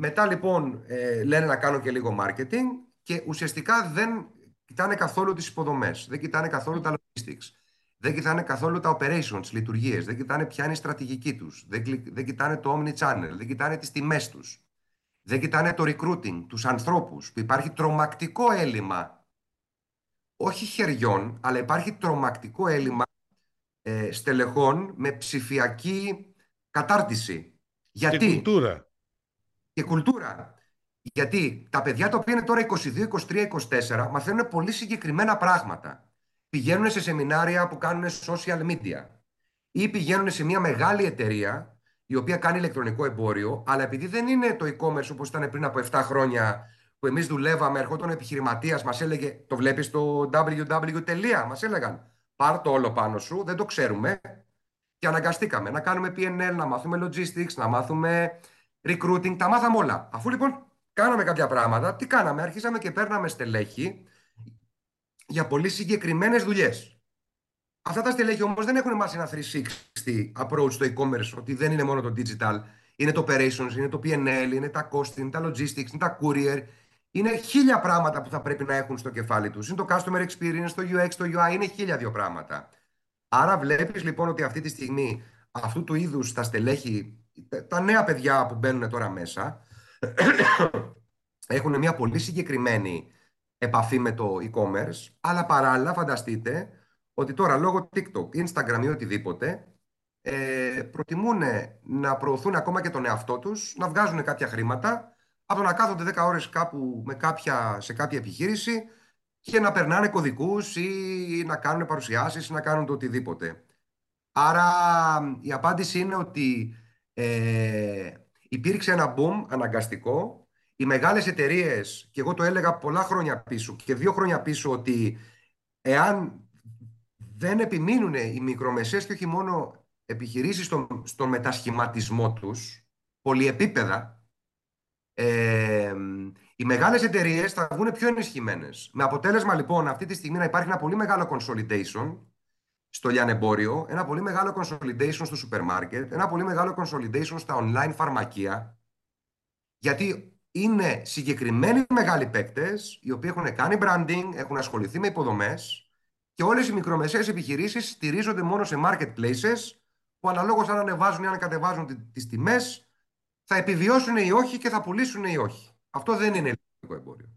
Μετά λοιπόν ε, λένε να κάνουν και λίγο marketing και ουσιαστικά δεν κοιτάνε καθόλου τις υποδομές, δεν κοιτάνε καθόλου τα logistics, δεν κοιτάνε καθόλου τα operations, τις λειτουργίες, δεν κοιτάνε ποια είναι η στρατηγική τους, δεν, κλι- δεν κοιτάνε το omni-channel, δεν κοιτάνε τις τιμές τους, δεν κοιτάνε το recruiting, τους ανθρώπους, που υπάρχει τρομακτικό έλλειμμα, όχι χεριών, αλλά υπάρχει τρομακτικό έλλειμμα ε, στελεχών με ψηφιακή κατάρτιση. Και Γιατί; κουλτούρα. Και κουλτούρα. Γιατί τα παιδιά τα οποία είναι τώρα 22, 23, 24 μαθαίνουν πολύ συγκεκριμένα πράγματα. Πηγαίνουν σε σεμινάρια που κάνουν social media ή πηγαίνουν σε μια μεγάλη εταιρεία η οποία κάνει ηλεκτρονικό εμπόριο, αλλά επειδή δεν είναι το e-commerce όπως ήταν πριν από 7 χρόνια που εμείς δουλεύαμε, ερχόταν ο επιχειρηματίας, μας έλεγε, το βλέπεις στο www. Μας έλεγαν, πάρ το όλο πάνω σου, δεν το ξέρουμε. Και αναγκαστήκαμε να κάνουμε PNL, να μάθουμε logistics, να μάθουμε recruiting, τα μάθαμε όλα. Αφού λοιπόν κάναμε κάποια πράγματα, τι κάναμε, αρχίσαμε και παίρναμε στελέχη για πολύ συγκεκριμένες δουλειές. Αυτά τα στελέχη όμως δεν έχουν μάθει ένα 360 approach στο e-commerce, ότι δεν είναι μόνο το digital, είναι το operations, είναι το PNL, είναι τα costing, είναι τα logistics, είναι τα courier, είναι χίλια πράγματα που θα πρέπει να έχουν στο κεφάλι τους. Είναι το customer experience, το UX, το UI, είναι χίλια δύο πράγματα. Άρα βλέπεις λοιπόν ότι αυτή τη στιγμή αυτού του είδους τα στελέχη, τα νέα παιδιά που μπαίνουν τώρα μέσα, έχουν μια πολύ συγκεκριμένη επαφή με το e-commerce, αλλά παράλληλα φανταστείτε ότι τώρα λόγω TikTok, Instagram ή οτιδήποτε, ε, προτιμούν να προωθούν ακόμα και τον εαυτό τους, να βγάζουν κάποια χρήματα, από το να κάθονται 10 ώρες κάπου με κάποια, σε κάποια επιχείρηση και να περνάνε κωδικούς ή να κάνουν παρουσιάσεις ή να κάνουν το οτιδήποτε. Άρα η απάντηση είναι ότι ε, υπήρξε ένα boom αναγκαστικό. Οι μεγάλες εταιρείες, και εγώ το έλεγα πολλά χρόνια πίσω και δύο χρόνια πίσω, ότι εάν δεν επιμείνουν οι μικρομεσαίες και όχι μόνο επιχειρήσεις στον, στον μετασχηματισμό τους, πολυεπίπεδα, ε, οι μεγάλες εταιρείες θα βγουν πιο ενισχυμένες. Με αποτέλεσμα λοιπόν αυτή τη στιγμή να υπάρχει ένα πολύ μεγάλο consolidation στο λιανεμπόριο, ένα πολύ μεγάλο consolidation στο σούπερ μάρκετ, ένα πολύ μεγάλο consolidation στα online φαρμακεία, γιατί είναι συγκεκριμένοι μεγάλοι παίκτες, οι οποίοι έχουν κάνει branding, έχουν ασχοληθεί με υποδομές, και όλες οι μικρομεσαίες επιχειρήσεις στηρίζονται μόνο σε marketplaces που αναλόγως αν ανεβάζουν ή αν κατεβάζουν τις τιμές θα επιβιώσουν ή όχι και θα πουλήσουν ή όχι. Αυτό δεν είναι ελληνικό εμπόριο.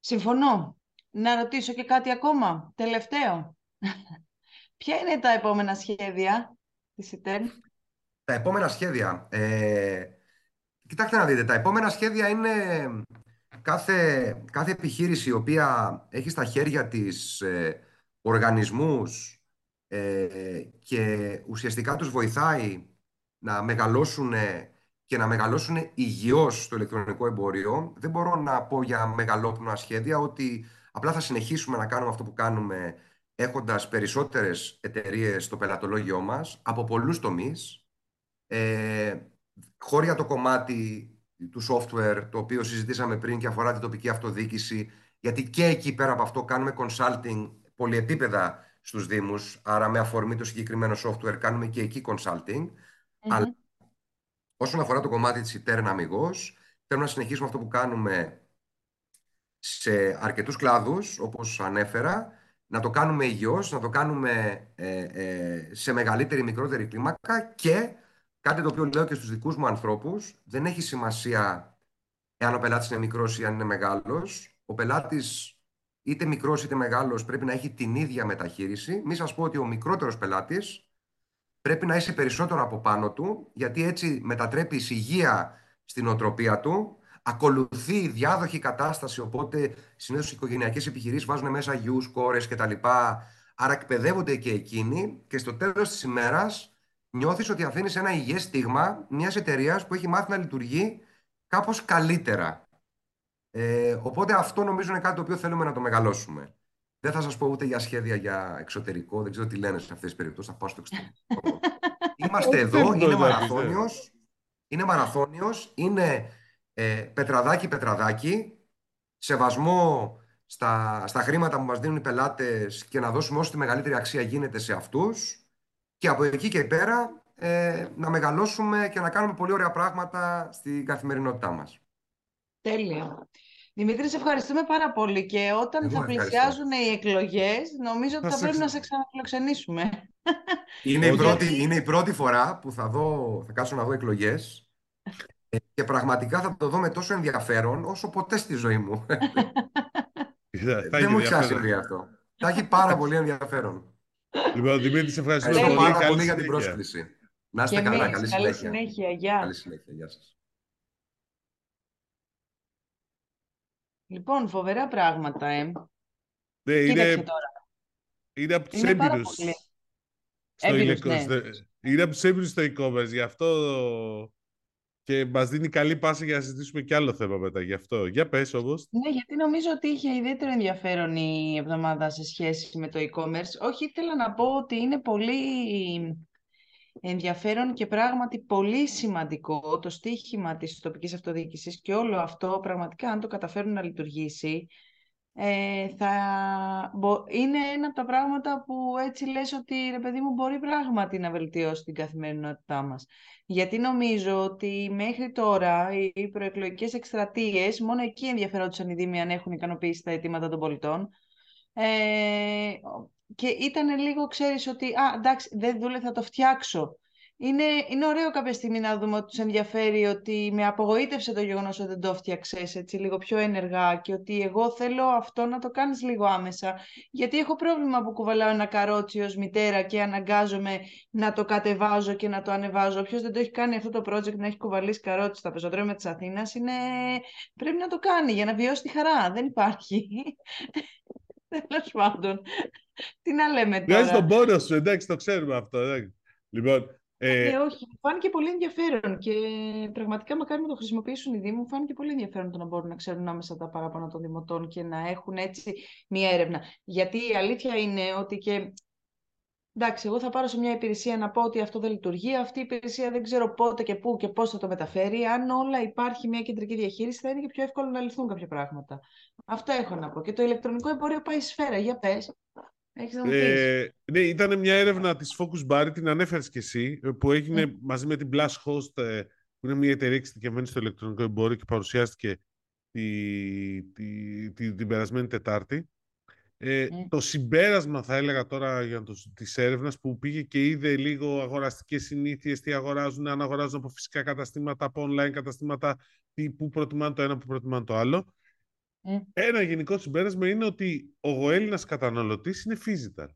Συμφωνώ. Να ρωτήσω και κάτι ακόμα. Τελευταίο. Ποια είναι τα επόμενα σχέδια της ΙΤΕΝ; Τα επόμενα σχέδια. Ε, κοιτάξτε να δείτε. Τα επόμενα σχέδια είναι κάθε, κάθε επιχείρηση η οποία έχει στα χέρια της ε, οργανισμούς ε, και ουσιαστικά τους βοηθάει να μεγαλώσουν και να μεγαλώσουν υγιώς στο ηλεκτρονικό εμπόριο, δεν μπορώ να πω για μεγαλόπνοα σχέδια ότι απλά θα συνεχίσουμε να κάνουμε αυτό που κάνουμε έχοντας περισσότερες εταιρείες στο πελατολόγιο μας από πολλούς τομείς. Ε, χώρια το κομμάτι του software, το οποίο συζητήσαμε πριν και αφορά την τοπική αυτοδιοίκηση, γιατί και εκεί πέρα από αυτό κάνουμε consulting πολυεπίπεδα στους Δήμους, άρα με αφορμή το συγκεκριμένο software κάνουμε και εκεί consulting. Αλλά όσον αφορά το κομμάτι της Ιτέρνα αμυγός, θέλουμε να συνεχίσουμε αυτό που κάνουμε σε αρκετούς κλάδους, όπως ανέφερα, να το κάνουμε υγιώς, να το κάνουμε ε, ε, σε μεγαλύτερη ή μικρότερη κλίμακα και Κάτι το οποίο λέω και στους δικούς μου ανθρώπους, δεν έχει σημασία εάν ο πελάτης είναι μικρός ή αν είναι μεγάλος. Ο πελάτης είτε μικρός είτε μεγάλος πρέπει να έχει την ίδια μεταχείριση. Μη σας πω ότι ο μικρότερος πελάτης πρέπει να είσαι περισσότερο από πάνω του, γιατί έτσι μετατρέπεις υγεία στην οτροπία του, ακολουθεί διάδοχη κατάσταση, οπότε συνήθως οι οικογενειακές επιχειρήσεις βάζουν μέσα γιους, κόρες κτλ. Άρα εκπαιδεύονται και εκείνοι και στο τέλος της ημέρας νιώθεις ότι αφήνεις ένα υγιές στίγμα μιας εταιρείας που έχει μάθει να λειτουργεί κάπως καλύτερα. Ε, οπότε αυτό νομίζω είναι κάτι το οποίο θέλουμε να το μεγαλώσουμε. Δεν θα σας πω ούτε για σχέδια για εξωτερικό, δεν ξέρω τι λένε σε αυτές τις περιπτώσεις, θα πάω στο εξωτερικό. Είμαστε εδώ, είναι μαραθώνιος, είναι μαραθώνιος, είναι ε, πετραδάκι πετραδάκι, σεβασμό στα, στα χρήματα που μας δίνουν οι πελάτες και να δώσουμε όσο τη μεγαλύτερη αξία γίνεται σε αυτούς και από εκεί και πέρα ε, να μεγαλώσουμε και να κάνουμε πολύ ωραία πράγματα στην καθημερινότητά μας. Τέλεια. Δημήτρη, σε ευχαριστούμε πάρα πολύ και όταν θα πλησιάζουν οι εκλογές, νομίζω ότι θα, πρέπει να σε ξαναφιλοξενήσουμε. Είναι η, πρώτη, είναι η πρώτη φορά που θα, δω, θα κάτσω να δω εκλογές ε, και πραγματικά θα το δω με τόσο ενδιαφέρον όσο ποτέ στη ζωή μου. Δεν μου έχει συμβεί αυτό. Θα έχει πάρα πολύ ενδιαφέρον. Λοιπόν, Δημήτρη, σε ευχαριστώ πολύ. πάρα πολύ για την πρόσκληση. Να είστε καλά. Καλή συνέχεια. Καλή συνέχεια. Γεια. Καλή συνέχεια. Γεια σας. Λοιπόν, φοβερά πράγματα, ε. Ναι, Κοίταξε είναι, τώρα. είναι από τους Είναι πάρα έμπειρους. πολύ. στο Έμπειρους, υλικό- ναι. στο- Είναι από τους έμπειρους στο e-commerce, γι' αυτό και μας δίνει καλή πάση για να συζητήσουμε κι άλλο θέμα μετά γι' αυτό. Για πες όμως. Ναι, γιατί νομίζω ότι είχε ιδιαίτερο ενδιαφέρον η εβδομάδα σε σχέση με το e-commerce. Όχι, ήθελα να πω ότι είναι πολύ ενδιαφέρον και πράγματι πολύ σημαντικό το στίχημα της τοπικής αυτοδιοίκησης και όλο αυτό πραγματικά αν το καταφέρουν να λειτουργήσει ε, θα μπο- είναι ένα από τα πράγματα που έτσι λες ότι ρε παιδί μου μπορεί πράγματι να βελτιώσει την καθημερινότητά μας. Γιατί νομίζω ότι μέχρι τώρα οι προεκλογικές εκστρατείες μόνο εκεί ενδιαφερόντουσαν οι Δήμοι αν έχουν ικανοποιήσει τα αιτήματα των πολιτών. Ε, και ήταν λίγο, ξέρεις ότι, α, εντάξει, δεν δούλευε, θα το φτιάξω. Είναι, είναι ωραίο κάποια στιγμή να δούμε ότι τους ενδιαφέρει ότι με απογοήτευσε το γεγονός ότι δεν το φτιάξες έτσι λίγο πιο ενεργά και ότι εγώ θέλω αυτό να το κάνεις λίγο άμεσα γιατί έχω πρόβλημα που κουβαλάω ένα καρότσι ως μητέρα και αναγκάζομαι να το κατεβάζω και να το ανεβάζω. Όποιος δεν το έχει κάνει αυτό το project να έχει κουβαλήσει καρότσι στα πεζοδρόμια της Αθήνας είναι... πρέπει να το κάνει για να βιώσει τη χαρά. Δεν υπάρχει. Τέλος πάντων. Τι να λέμε Βγάζεις τώρα; τον πόνο σου, εντάξει, το ξέρουμε αυτό. εντάξει. Λοιπόν, ε, Ε, όχι, μου φάνηκε πολύ ενδιαφέρον και πραγματικά μακάρι να το χρησιμοποιήσουν οι Δήμοι. Μου φάνηκε πολύ ενδιαφέρον το να μπορούν να ξέρουν άμεσα τα παράπονα των δημοτών και να έχουν έτσι μία έρευνα. Γιατί η αλήθεια είναι ότι και. Εντάξει, εγώ θα πάρω σε μια υπηρεσία να πω ότι αυτό δεν λειτουργεί. Αυτή η υπηρεσία δεν ξέρω πότε και πού και πώς θα το μεταφέρει. Αν όλα υπάρχει μια κεντρική διαχείριση, θα είναι και πιο εύκολο να λυθούν κάποια πράγματα. Αυτό έχω να πω. Και το ηλεκτρονικό εμπόριο πάει σφαίρα. Για πες. Έχεις να μου πεις. Ε, ναι, ήταν μια έρευνα της Focus Bar, την ανέφερες και εσύ, ε, που έγινε μαζί με την Blast Host, ε, που είναι μια εταιρεία εξειδικευμένη στο ηλεκτρονικό εμπόριο και παρουσιάστηκε τη, τη, τη- την περασμένη Τετάρτη. Ε, Mm. Το συμπέρασμα, θα έλεγα τώρα, για το, της έρευνας που πήγε και είδε λίγο αγοραστικές συνήθειες, τι αγοράζουν, αν αγοράζουν από φυσικά καταστήματα, από online καταστήματα, τι, που προτιμάνε το ένα, που προτιμάνε το άλλο. Mm. Ένα γενικό συμπέρασμα είναι ότι ο Έλληνας καταναλωτής είναι physical.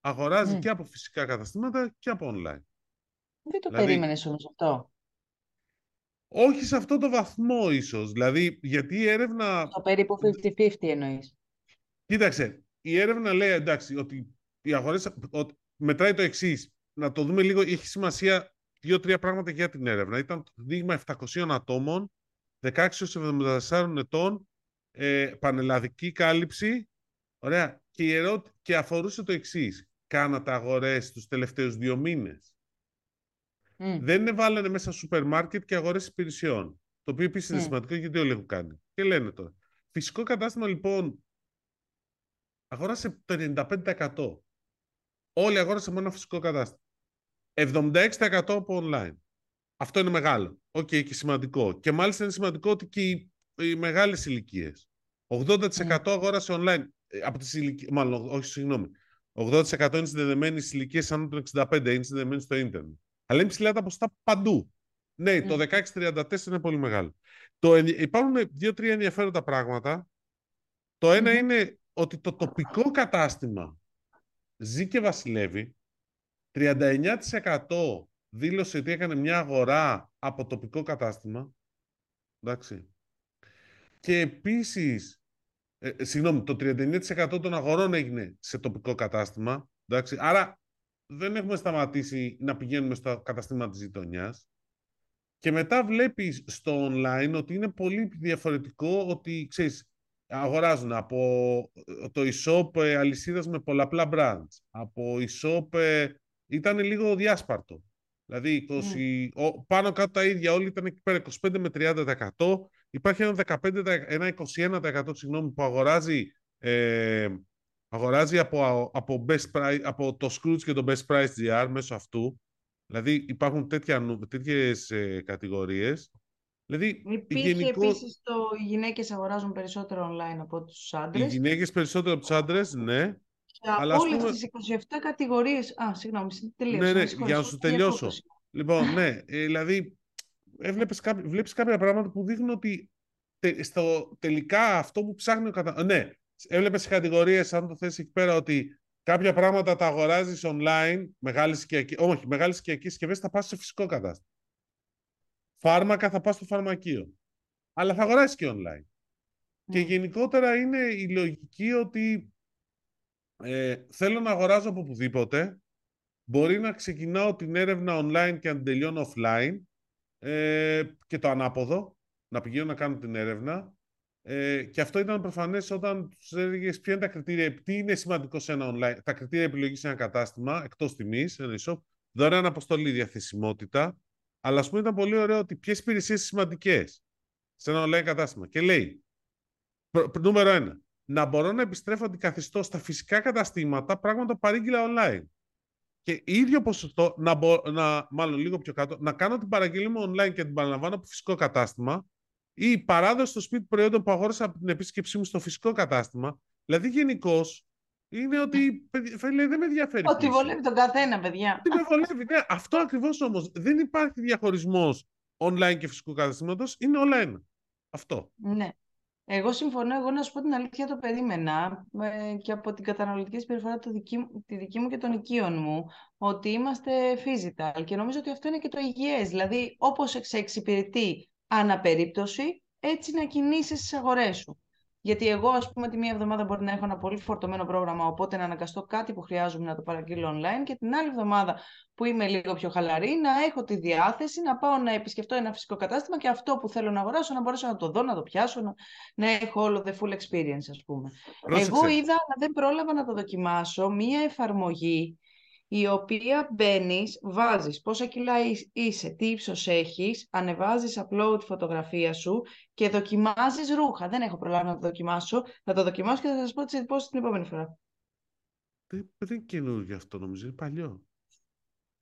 Αγοράζει Μμ. και από φυσικά καταστήματα και από online. Δεν το δηλαδή- περίμενες όμως αυτό. Όχι σε αυτό το βαθμό ίσως. Δηλαδή, γιατί η έρευνα... Το περίπου 50-50 εννοείς. Κοίταξε, η έρευνα λέει εντάξει ότι οι αγορές ότι μετράει το εξής. Να το δούμε λίγο, έχει σημασία δύο-τρία πράγματα για την έρευνα. Ήταν το δείγμα 700 ατόμων, 16-74 ετών, ε, πανελλαδική κάλυψη, ωραία, και, η ερώ- και αφορούσε το εξής. Κάνατε αγορές τους τελευταίους δύο μήνες. Μμ. Δεν βάλανε μέσα σούπερ μάρκετ και αγορές υπηρεσιών. Το οποίο επίσης είναι Mm. σημαντικό γιατί όλοι έχουν κάνει. Και λένε τώρα. Φυσικό κατάστημα λοιπόν αγόρασε το 95%. Όλοι αγόρασαν μόνο ένα φυσικό κατάστημα. 76% από online. Αυτό είναι μεγάλο. Οκ, και σημαντικό. Και μάλιστα είναι σημαντικό ότι και οι, οι μεγάλες ηλικίες. 80% αγόρασε online. Ε, Από τις ηλικίες, μάλλον, όχι, συγγνώμη. 80% είναι συνδεδεμένοι στις ηλικίες άνω των 65, είναι συνδεδεμένοι στο ίντερνετ. Αλλά είναι ψηλά τα ποσοστά παντού. Ναι, το Μμ. 16-34 είναι πολύ μεγάλο. Το, ενδια- υπάρχουν δύο-τρία ενδιαφέροντα πράγματα. Το ένα Μμμ. είναι ότι το τοπικό κατάστημα ζει και βασιλεύει. 39% δήλωσε ότι έκανε μια αγορά από τοπικό κατάστημα. Εντάξει. Και επίσης, ε, ε, συγγνώμη, το 39% των αγορών έγινε σε τοπικό κατάστημα. Εντάξει. Άρα δεν έχουμε σταματήσει να πηγαίνουμε στο καταστήμα της γειτονιάς. Και μετά βλέπεις στο online ότι είναι πολύ διαφορετικό ότι, ξέρεις, αγοράζουν από ε, το e-shop ε, αλυσίδας με πολλαπλά brands. Από e-shop ε, ήταν λίγο διάσπαρτο. Δηλαδή, 20, ο- πάνω κάτω τα ίδια, όλοι ήταν εκεί πέρα 25 με 30%. Υπάρχει ένα, 15, ένα 21% συγγνώμη, που αγοράζει, ε, αγοράζει από, από, best price, από το Scrooge και το Best Price GR μέσω αυτού. Δηλαδή υπάρχουν τέτοια, νου- τέτοιες ε, κατηγορίες. Δηλαδή, Υπήρχε γενικώ- επίσης το οι γυναίκες αγοράζουν περισσότερο online από τους οι άντρες. γυναίκες περισσότερο από τους άντρες, ναι. Και από αλλά ας όλες πούμε- τις 27 κατηγορίες... Α, συγγνώμη, τελείωσα. Ναι, με ναι, συγχωρείς, για να έχω σου μια τελειώσω. φώτωση. Λοιπόν, ναι, ε, δηλαδή έβλεπες κάποι- βλέπεις κάποια πράγματα που δείχνουν ότι τε- στο, τελικά αυτό που ψάχνει ο κατα... Ναι, έβλεπες οι κατηγορίες, αν το θες εκεί πέρα, ότι κάποια πράγματα τα αγοράζεις online, μεγάλες οικιακές, όχι, μεγάλες οικιακές συσκευές θα πας σε φυσικό κατάστημα. Φάρμακα θα πας στο φαρμακείο. Αλλά θα αγοράσεις και online. Και Mm. γενικότερα είναι η λογική ότι ε, θέλω να αγοράζω από οπουδήποτε. Μπορεί να ξεκινάω την έρευνα online και να την τελειώνω offline. Ε, και το ανάποδο. Να πηγαίνω να κάνω την έρευνα. Ε, και αυτό ήταν προφανές όταν τους έλεγες ποια είναι τα κριτήρια, τι είναι σημαντικό σε ένα online, τα κριτήρια επιλογής σε ένα κατάστημα, εκτός τιμής, ένα e-shop, δωρεάν αποστολή, διαθεσιμότητα. Αλλά ας πούμε ήταν πολύ ωραίο ότι ποιες υπηρεσίες σημαντικές σε ένα online κατάστημα. Και λέει, προ- προ- νούμερο ένα, να μπορώ να επιστρέφω αντικαθιστώ στα φυσικά καταστήματα πράγματα που παρήγγειλα online. Και ίδιο ποσοστό, να, μπο, να, μάλλον λίγο πιο κάτω, να κάνω την παραγγελία μου online και την παραλαμβάνω από φυσικό κατάστημα ή η παράδοση στο σπίτι προϊόντων που αγόρασα από την επίσκεψή μου στο φυσικό κατάστημα. Δηλαδή γενικώς είναι ότι παιδί- φίλε, δεν με ενδιαφέρει. Ότι πίσω. βολεύει τον καθένα, παιδιά. Τι με βολεύει, ναι. Αυτό ακριβώς όμως. Δεν υπάρχει διαχωρισμός online και φυσικού καταστήματος. Είναι όλα ένα. Αυτό. Ναι. Εγώ συμφωνώ, εγώ να σου πω την αλήθεια το περίμενα ε, και από την καταναλωτική συμπεριφορά του δική, μου- τη δική μου και των οικείων μου ότι είμαστε physical και νομίζω ότι αυτό είναι και το υγιές. Δηλαδή όπως σε εξυπηρετεί αναπερίπτωση έτσι να κινήσεις στις αγορές σου. Γιατί εγώ, ας πούμε, τη μία εβδομάδα μπορεί να έχω ένα πολύ φορτωμένο πρόγραμμα, οπότε να αναγκαστώ κάτι που χρειάζομαι να το παραγγείλω online και την άλλη εβδομάδα που είμαι λίγο πιο χαλαρή, να έχω τη διάθεση να πάω να επισκεφτώ ένα φυσικό κατάστημα και αυτό που θέλω να αγοράσω να μπορέσω να το δω, να το πιάσω, να, να έχω όλο the full experience, ας πούμε. Πρόσεξε. Εγώ είδα, αλλά δεν πρόλαβα να το δοκιμάσω, μία εφαρμογή η οποία μπαίνεις, βάζεις πόσα κιλά είς- είσαι, τι ύψος έχεις, ανεβάζεις upload φωτογραφία σου και δοκιμάζεις ρούχα. Δεν έχω προλάβει να το δοκιμάσω. Θα το δοκιμάσω και θα σας πω τις εντυπώσεις την επόμενη φορά. Δεν, δεν είναι καινούργιο αυτό νομίζω. Είναι παλιό.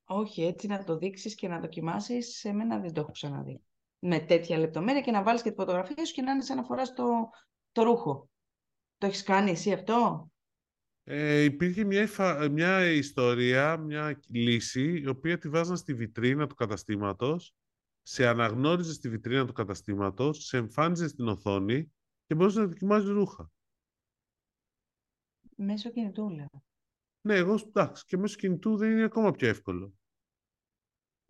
Όχι, έτσι να το δείξεις και να δοκιμάσεις, σε μένα δεν το έχω ξαναδεί. Με τέτοια λεπτομέρεια και να βάλεις και τη φωτογραφία σου και να είναι σαν να φοράς το, το ρούχο. Το έχεις κάνει εσύ αυτό; Ε, υπήρχε μια, υφα- μια ιστορία, μια λύση, η οποία τη βάζαν στη βιτρίνα του καταστήματος, σε αναγνώριζε στη βιτρίνα του καταστήματος, σε εμφάνιζε στην οθόνη και μπορούσε να δοκιμάζει ρούχα. Μέσω κινητού, λέω. Ναι, εγώ εντάξει, και μέσω κινητού δεν είναι ακόμα πιο εύκολο.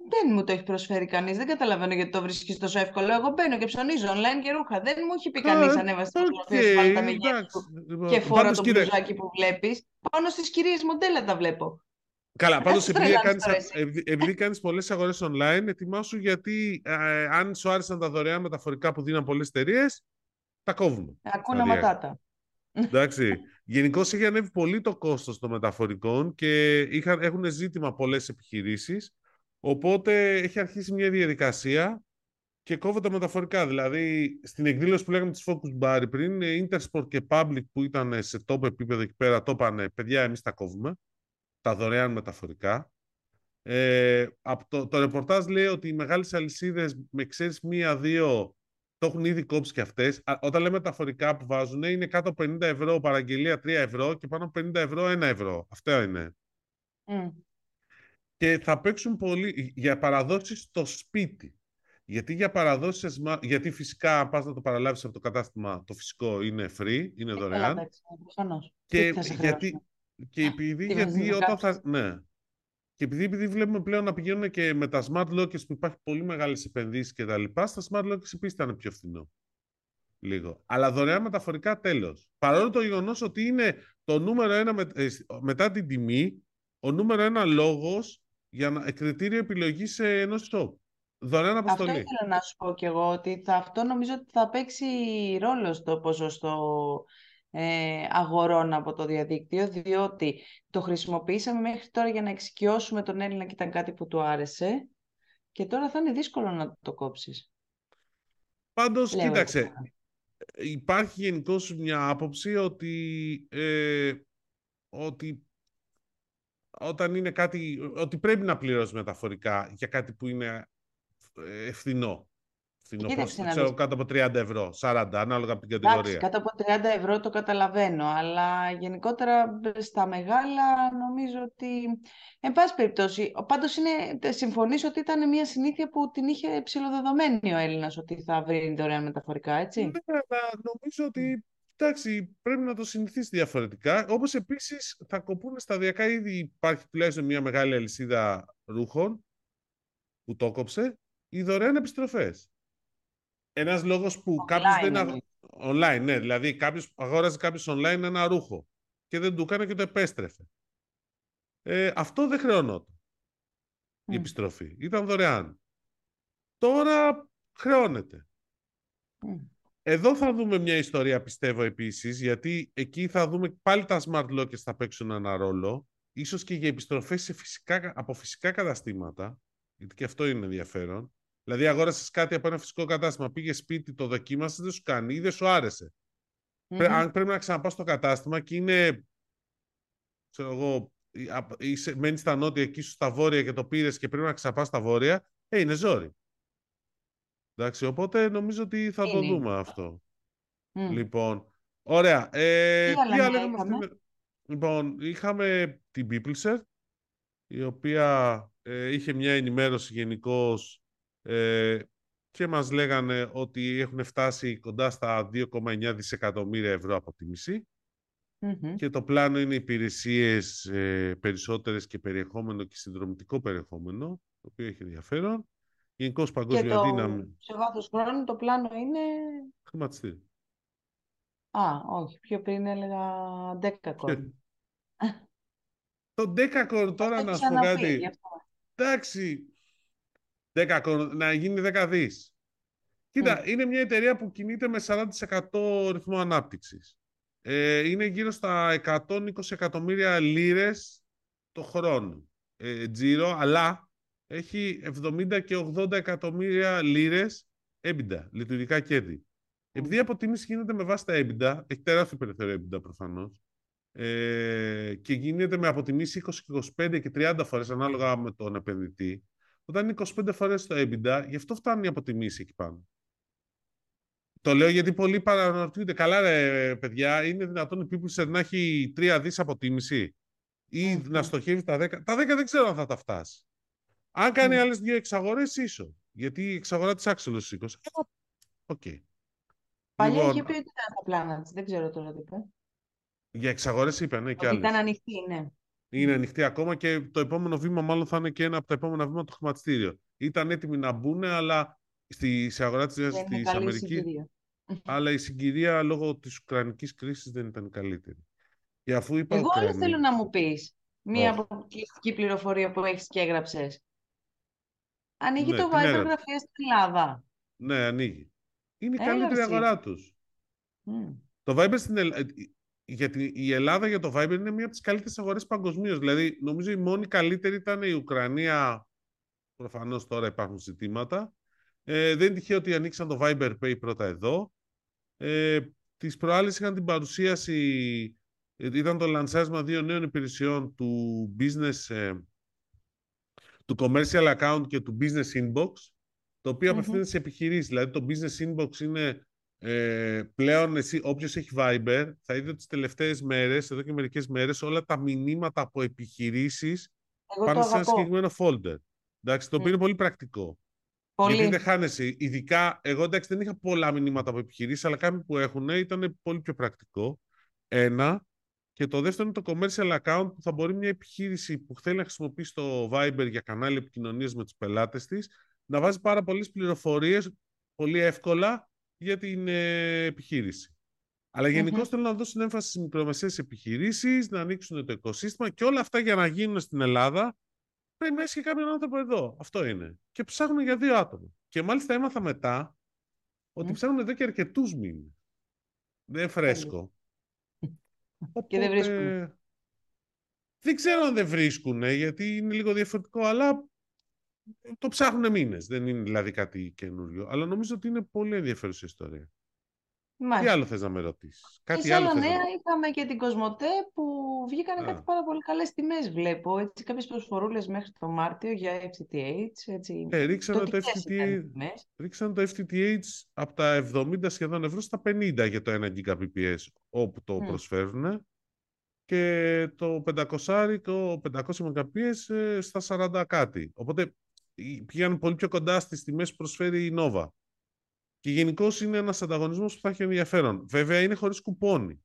Δεν μου το έχει προσφέρει κανείς. Δεν καταλαβαίνω γιατί το βρίσκεις τόσο εύκολο. Εγώ μπαίνω και ψωνίζω online και ρούχα. Δεν μου έχει πει κανείς ανέβασε τη φωτογραφία σου, βάλε τα μεγέθη εντάξει. σου Λοιπόν, και φόρα πάντως, το κοίτα, μπλουζάκι που βλέπεις. Πάνω στις κυρίες μοντέλα τα βλέπω. Καλά, πάντως σε επειδή τρελάνεις κάνεις, τώρα εσύ. επειδή, επειδή κάνεις πολλές αγορές online, ετοιμάσου γιατί ε, αν σου άρεσαν τα δωρεάν μεταφορικά που δίναν πολλές εταιρείες, τα κόβουμε. Ακούνα Σταδιακά. ματάτα. Εντάξει. Γενικώς έχει ανέβει πολύ το κόστος των μεταφορικών και είχαν, έχουν ζήτημα πολλές επιχειρήσεις. Οπότε έχει αρχίσει μια διαδικασία και κόβω τα μεταφορικά. Δηλαδή, στην εκδήλωση που λέγαμε της Focus Bar πριν, η Intersport και Public που ήταν σε top επίπεδο εκεί πέρα, το είπανε, παιδιά, εμείς τα κόβουμε. Τα δωρεάν μεταφορικά. Ε, από το, το ρεπορτάζ λέει ότι οι μεγάλες αλυσίδες, με ξέρεις μία-δύο, το έχουν ήδη κόψει και αυτές. Α, όταν λέμε μεταφορικά που βάζουν, είναι κάτω από 50 ευρώ παραγγελία 3 ευρώ και πάνω από 50 ευρώ 1 ευρώ. Αυτό είναι. Μμ. Και θα παίξουν πολύ για παραδόσεις στο σπίτι. Γιατί για παραδόσεις, μα- γιατί φυσικά αν πας να το παραλάβεις από το κατάστημα, το φυσικό είναι free, είναι Ε, Καλά, δωρεάν. εντάξει, προφανώς. Και Τι θα σε γιατί, χρεώσουν. και επειδή, τη γιατί βενζίνα όταν κάψεις. θα, ναι. Και επειδή, επειδή βλέπουμε πλέον να πηγαίνουν και με τα smart lockers που υπάρχει πολύ μεγάλες επενδύσεις και τα λοιπά, στα smart lockers επίσης ήταν πιο φθηνό. Λίγο. Αλλά δωρεάν μεταφορικά τέλος. Παρόλο το γεγονός ότι είναι το νούμερο ένα με- ε, μετά την τιμή, ο νούμερο ένα λόγος για να, κριτήριο επιλογής ε, ενός shop. Δωρεάν Αυτό αποστολή. ήθελα να σου πω κι εγώ, ότι θα, αυτό νομίζω ότι θα παίξει ρόλο στο ποσοστό ε, αγορών από το διαδίκτυο, διότι το χρησιμοποιήσαμε μέχρι τώρα για να εξοικειώσουμε τον Έλληνα και ήταν κάτι που του άρεσε και τώρα θα είναι δύσκολο να το κόψεις. Πάντως, Λέω εγώ. κοίταξε, υπάρχει γενικώς μια άποψη ότι, ε, ότι όταν είναι κάτι, ότι πρέπει να πληρώσει μεταφορικά για κάτι που είναι ε, φθηνό. Φθηνό, Κοίταξε πώς, να ξέρω, δεις. κάτω από 30 ευρώ, 40, ανάλογα από την Εντάξει, κατηγορία. κάτω από 30 ευρώ το καταλαβαίνω, αλλά γενικότερα στα μεγάλα νομίζω ότι, εν πάση περιπτώσει, ο- πάντως είναι, τε- συμφωνείς ότι ήταν μια συνήθεια που την είχε ψηλοδεδομένη ο Έλληνας ότι θα βρει δωρεάν μεταφορικά, έτσι; Ναι, αλλά νομίζω ότι εντάξει, πρέπει να το συνηθίσει διαφορετικά. Όπως επίσης θα κοπούν σταδιακά ήδη υπάρχει τουλάχιστον μια μεγάλη αλυσίδα ρούχων που το κόψε, οι δωρεάν επιστροφές. ένας λόγος που κάποιος δεν... Online, ναι. Δηλαδή κάποιος αγόραζε κάποιος online ένα ρούχο και δεν του έκανε και το επέστρεφε. Ε, αυτό δεν χρεωνόταν η επιστροφή. Ήταν δωρεάν. Τώρα χρεώνεται. Εδώ θα δούμε μια ιστορία, πιστεύω, επίσης, γιατί εκεί θα δούμε πάλι τα smart lockers θα παίξουν ένα ρόλο, ίσως και για επιστροφές σε φυσικά, από φυσικά καταστήματα, γιατί και αυτό είναι ενδιαφέρον. Δηλαδή, αγόρασες κάτι από ένα φυσικό κατάστημα, πήγε σπίτι, το δοκίμασες, δεν σου κάνει ή δεν σου αρεσε αν πρέπει να ξαναπά στο κατάστημα και είναι, ξέρω εγώ, είσαι, μένεις στα νότια, εκεί σου στα βόρεια και το πήρες και πρέπει να ξαναπάς στα βόρεια, ε, είναι ζόρι. Εντάξει, οπότε νομίζω ότι θα το δούμε αυτό. Λοιπόν, ωραία. Ε, τι άλλα είχαμε. Λοιπόν, είχαμε την Peopleser, η οποία ε, είχε μια ενημέρωση γενικώς ε, και μας λέγανε ότι έχουν φτάσει κοντά στα 2,9 δισεκατομμύρια ευρώ από τη μισή και το πλάνο είναι υπηρεσίες ε, περισσότερες και περιεχόμενο και συνδρομητικό περιεχόμενο, το οποίο έχει ενδιαφέρον. Γενικώ παγκόσμια και δύναμη. Σε βάθος χρόνου το πλάνο είναι. Χρηματιστήριο. Α, όχι. Πιο πριν έλεγα Decacorn. το Decacorn τώρα να σου πω κάτι. Εντάξει. Decacorn, να γίνει δεκαδείς. Κοίτα, mm. είναι μια εταιρεία που κινείται με 40% ρυθμό ανάπτυξης. Ε, είναι γύρω στα 120 εκατομμύρια λίρες το χρόνο. Ε, τζίρο, αλλά έχει 70 και 80 εκατομμύρια λίρες έμπιντα, λειτουργικά κέρδη. Επειδή η αποτίμηση γίνεται με βάση τα έμπιντα, έχει τεράστιο περιθώριο έμπιντα προφανώς. Ε, και γίνεται με αποτιμήσεις 20, 25 και 30 φορές ανάλογα με τον επενδυτή. Όταν είναι 25 φορές το έμπιντα, γι' αυτό φτάνει η αποτιμήση εκεί πάνω. Το λέω γιατί πολλοί παραναρωτούνται. Καλά, ρε παιδιά, είναι δυνατόν η Peopleser να έχει 3 δις αποτίμηση ή να στοχεύει τα 10. Τα 10 δεν ξέρω αν θα τα φτάσει. Αν κάνει mm. άλλες δύο εξαγορές, ίσως. Γιατί η εξαγορά της άξελο σήκωσε. Οκ. Okay. Παλιά λοιπόν, είχε πει ότι ήταν τα πλάνα της. Δεν ξέρω τώρα τι είπε. Για εξαγορές είπε, ναι, και άλλες. Ήταν ανοιχτή, ναι. Είναι ανοιχτή ακόμα και το επόμενο βήμα, μάλλον θα είναι και ένα από τα επόμενα βήματα το χρηματιστήριο. Ήταν έτοιμοι να μπουν, αλλά στη, σε αγορά της Αμερική. Αλλά η συγκυρία λόγω της Ουκρανικής κρίσης δεν ήταν καλύτερη. Και αφού είπα Εγώ δεν θέλω να μου πεις μία αποκλειστική πληροφορία που έχεις και έγραψες. Ανοίγει ναι, το Viber γραφείας στην Ελλάδα. Ναι, ανοίγει. Είναι η καλύτερη αγορά τους. Το Viber στην Ελλάδα... Ε, γιατί η Ελλάδα για το Viber είναι μία από τις καλύτερες αγορές παγκοσμίως. Δηλαδή, νομίζω η μόνη καλύτερη ήταν η Ουκρανία. Προφανώς τώρα υπάρχουν ζητήματα. Ε, δεν είναι τυχαίο ότι ανοίξαν το Viber Pay πρώτα εδώ. Ε, τις προάλλες είχαν την παρουσίαση, ε, ήταν το λανσάρισμα δύο νέων υπηρεσιών του business, ε, του commercial account και του business inbox, το οποίο mm-hmm. απευθύνεται σε επιχειρήσεις. Δηλαδή το business inbox είναι ε, πλέον εσύ, όποιος έχει Viber, θα είδε τις τελευταίες μέρες, εδώ και μερικές μέρες, όλα τα μηνύματα από επιχειρήσεις πάνε σε ένα συγκεκριμένο folder. Εντάξει, το οποίο είναι πολύ πρακτικό. Πολύ. Γιατί δεν χάνεσαι. Ειδικά, εγώ εντάξει δεν είχα πολλά μηνύματα από επιχειρήσεις, αλλά κάποιοι που έχουν ήταν πολύ πιο πρακτικό. Ένα. Και το δεύτερο είναι το commercial account που θα μπορεί μια επιχείρηση που θέλει να χρησιμοποιήσει το Viber για κανάλι επικοινωνίας με τους πελάτες της να βάζει πάρα πολλές πληροφορίες πολύ εύκολα για την ε, επιχείρηση. Αλλά γενικώς mm-hmm. θέλω να δώσουν έμφαση στις μικρομεσαίες επιχειρήσεις, να ανοίξουν το οικοσύστημα και όλα αυτά για να γίνουν στην Ελλάδα πρέπει να έχει και κάποιον άνθρωπο εδώ. Αυτό είναι. Και ψάχνουν για δύο άτομα. Και μάλιστα έμαθα μετά ότι ψάχνουν εδώ και αρκετούς μήνες. Δεν είναι φρέσκο. Οπότε... Και δεν βρίσκουν. Δεν ξέρω αν δεν βρίσκουν, γιατί είναι λίγο διαφορετικό, αλλά το ψάχνουν μήνες. Δεν είναι δηλαδή κάτι καινούριο. Αλλά νομίζω ότι είναι πολύ ενδιαφέρουσα ιστορία. Μάλιστα. Τι άλλο θες να με ρωτήσεις; Κάτι και άλλο νέα είχαμε και την Κοσμοτέ που βγήκανε κάτι πάρα πολύ καλές τιμές βλέπω. Έτσι, κάποιες προσφορούλες μέχρι το Μάρτιο για FTTH. Έτσι. Ε, ρίξανε το, το, FTTH, ρίξανε το FTTH από τα 70 σχεδόν ευρώ στα 50 για το 1 Gbps όπου το mm. προσφέρουν και το 500 το 500 Mbps στα 40 κάτι. Οπότε πήγαν πολύ πιο κοντά στις τιμές που προσφέρει η Nova. Και γενικώς είναι ένας ανταγωνισμός που θα έχει ενδιαφέρον. Βέβαια είναι χωρίς κουπόνι.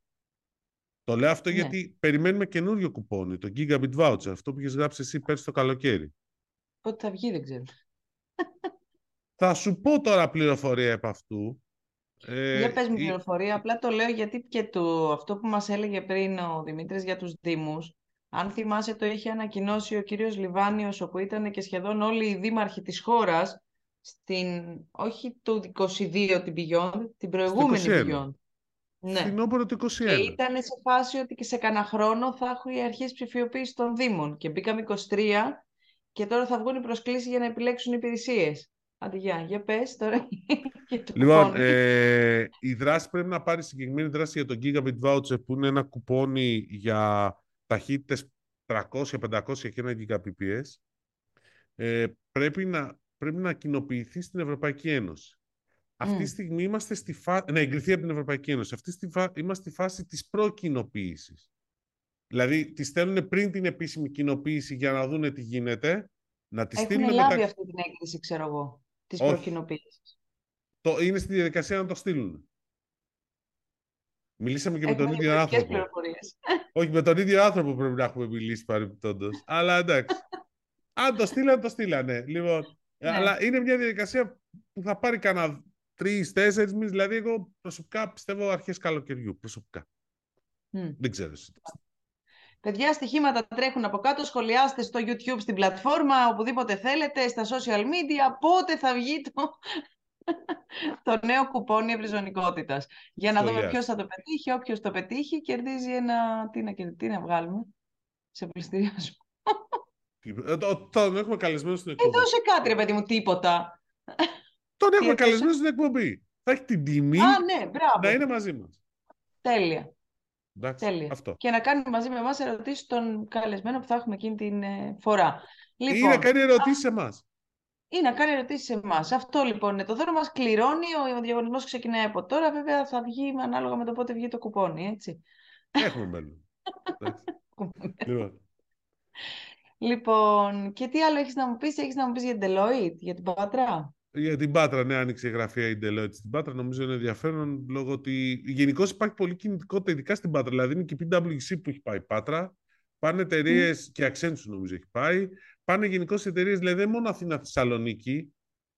Το λέω αυτό ναι. γιατί περιμένουμε καινούριο κουπόνι, το Gigabit Voucher, αυτό που έχει γράψει εσύ πέρσι το καλοκαίρι. Πότε θα βγει, δεν ξέρω. Θα σου πω τώρα πληροφορία επ' αυτού. Ε, για πες μου πληροφορία, απλά το λέω γιατί και το, αυτό που μας έλεγε πριν ο Δημήτρης για τους Δήμους, αν θυμάσαι το είχε ανακοινώσει ο κύριος Λιβάνιος, όπου ήταν και σχεδόν όλοι οι δήμαρχοι της χώρας, στην, όχι το 22 την Beyond, την προηγούμενη Beyond. Ναι. το 21. Και ήταν σε φάση ότι και σε κανένα χρόνο θα έχουν οι αρχές ψηφιοποίησης των Δήμων. Και μπήκαμε 23 και τώρα θα βγουν οι προσκλήσεις για να επιλέξουν υπηρεσίες. Άντε, για, για πες τώρα. λοιπόν, ε, η δράση πρέπει να πάρει συγκεκριμένη δράση για το Gigabit Voucher που είναι ένα κουπόνι για ταχύτητες 300, 500 και ένα Gbps. Ε, πρέπει, να, πρέπει να κοινοποιηθεί στην Ευρωπαϊκή Ένωση. Αυτή τη στιγμή είμαστε στη φάση... Να εγκριθεί από την Ευρωπαϊκή Ένωση. Αυτή τη στιγμή είμαστε στη φάση της προκοινοποίησης. Δηλαδή, τη στέλνουν πριν την επίσημη κοινοποίηση για να δουν τι γίνεται. Να τη Έχουν λάβει μετα... αυτή την έγκριση, ξέρω εγώ της προκοινοποίησης. Το, είναι στη διαδικασία να το στείλουν. Μιλήσαμε και με τον ίδιο άνθρωπο. Όχι, με τον ίδιο άνθρωπο πρέπει να έχουμε μιλήσει παρεμπιπτόντως. αλλά εντάξει. Αν το στείλανε, το στείλανε. Λοιπόν, ναι. Αλλά είναι μια διαδικασία που θα πάρει κανένα τρει-τέσσερι μήνες. Δηλαδή, εγώ προσωπικά πιστεύω αρχές καλοκαιριού. Προσωπικά. Δεν ξέρω εσύ. Παιδιά, στοιχήματα τρέχουν από κάτω. Σχολιάστε στο YouTube, στην πλατφόρμα, οπουδήποτε θέλετε, στα social media. Πότε θα βγει το, το νέο κουπόνι ευρυζωνικότητας. Για να δούμε ποιος θα το πετύχει. Όποιος το πετύχει, κερδίζει ένα. Τι να, τι να βγάλουμε; Σε πληστηριασμό. Ε, τον έχουμε καλεσμένο στην εκπομπή. Ε, δώσε κάτι, ρε παιδί μου, τίποτα. Τον έχουμε καλεσμένο στην εκπομπή. Θα έχει την τιμή Α, ναι, να είναι μαζί μας. Τέλεια. Εντάξει, Τέλεια. Αυτό. Και να κάνει μαζί με εμάς ερωτήσεις στον καλεσμένο που θα έχουμε εκείνη την ε, φορά. Λοιπόν, ή να κάνει ερωτήσεις σε εμάς. Ή να κάνει ερωτήσεις σε εμάς. Αυτό λοιπόν είναι το δώρο μας. Κληρώνει. Ο διαγωνισμός ξεκινάει από τώρα. Βέβαια θα βγει ανάλογα με το πότε βγει το κουπόνι. Έτσι. Έχουμε μέλλον. λοιπόν. Λοιπόν, και τι άλλο έχεις να μου πεις, έχεις να μου πεις για την Deloitte, για την Πάτρα; Για την Πάτρα, ναι, άνοιξε η γραφεία η Deloitte στην Πάτρα. Νομίζω είναι ενδιαφέρον λόγω ότι γενικώς υπάρχει πολύ κινητικότητα, ειδικά στην Πάτρα. Δηλαδή είναι και η PwC που έχει πάει Πάτρα. Πάνε εταιρείες mm. και Accenture νομίζω έχει πάει. Πάνε γενικώς εταιρείες, δηλαδή δεν μόνο Αθήνα Θεσσαλονίκη.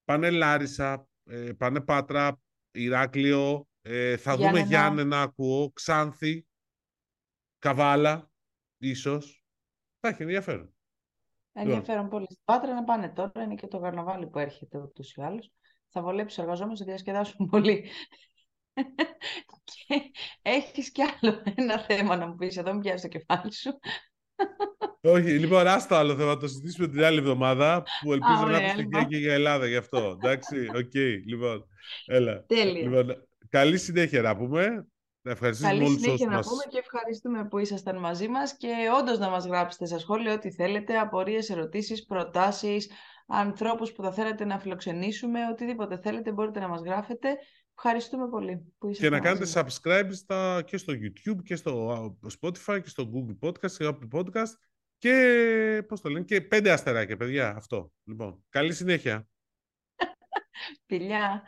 Πάνε Λάρισα, ε, πάνε Πάτρα, Ηράκλειο. Ε, θα Γιάννενα. δούμε Γιάννενα, ακούω. Ξάνθη, Καβάλα, ίσως. Θα έχει ενδιαφέρον. Ενδιαφέρον πολύ. Στην Πάτρα να πάνε τώρα, είναι και το καρναβάλι που έρχεται ούτως ή άλλως. Θα βολέψει τους εργαζόμενους, θα διασκεδάσουν πολύ. και έχεις κι άλλο ένα θέμα να μου πεις εδώ, μην πιάσεις το κεφάλι σου. Όχι, λοιπόν, άστο άλλο θέμα, το συζητήσουμε την άλλη εβδομάδα, που ελπίζω να έχουμε λοιπόν. και για Ελλάδα γι' αυτό. Εντάξει, OK, okay, λοιπόν, έλα. Τέλεια. Λοιπόν, καλή συνέχεια να πούμε. Ευχαριστούμε Καλή συνέχεια να πούμε και ευχαριστούμε που ήσασταν μαζί μας και όντως να μας γράψετε στα σχόλια ό,τι θέλετε, απορίες, ερωτήσεις, προτάσεις, ανθρώπους που θα θέλετε να φιλοξενήσουμε, οτιδήποτε θέλετε μπορείτε να μας γράφετε. Ευχαριστούμε πολύ που ήσασταν Και να κάνετε subscribe στα, και στο YouTube και στο Spotify και στο Google Podcast και Apple Podcast και, πώς το λένε, και πέντε αστεράκια, παιδιά, αυτό. Λοιπόν, καλή συνέχεια. Φιλιά.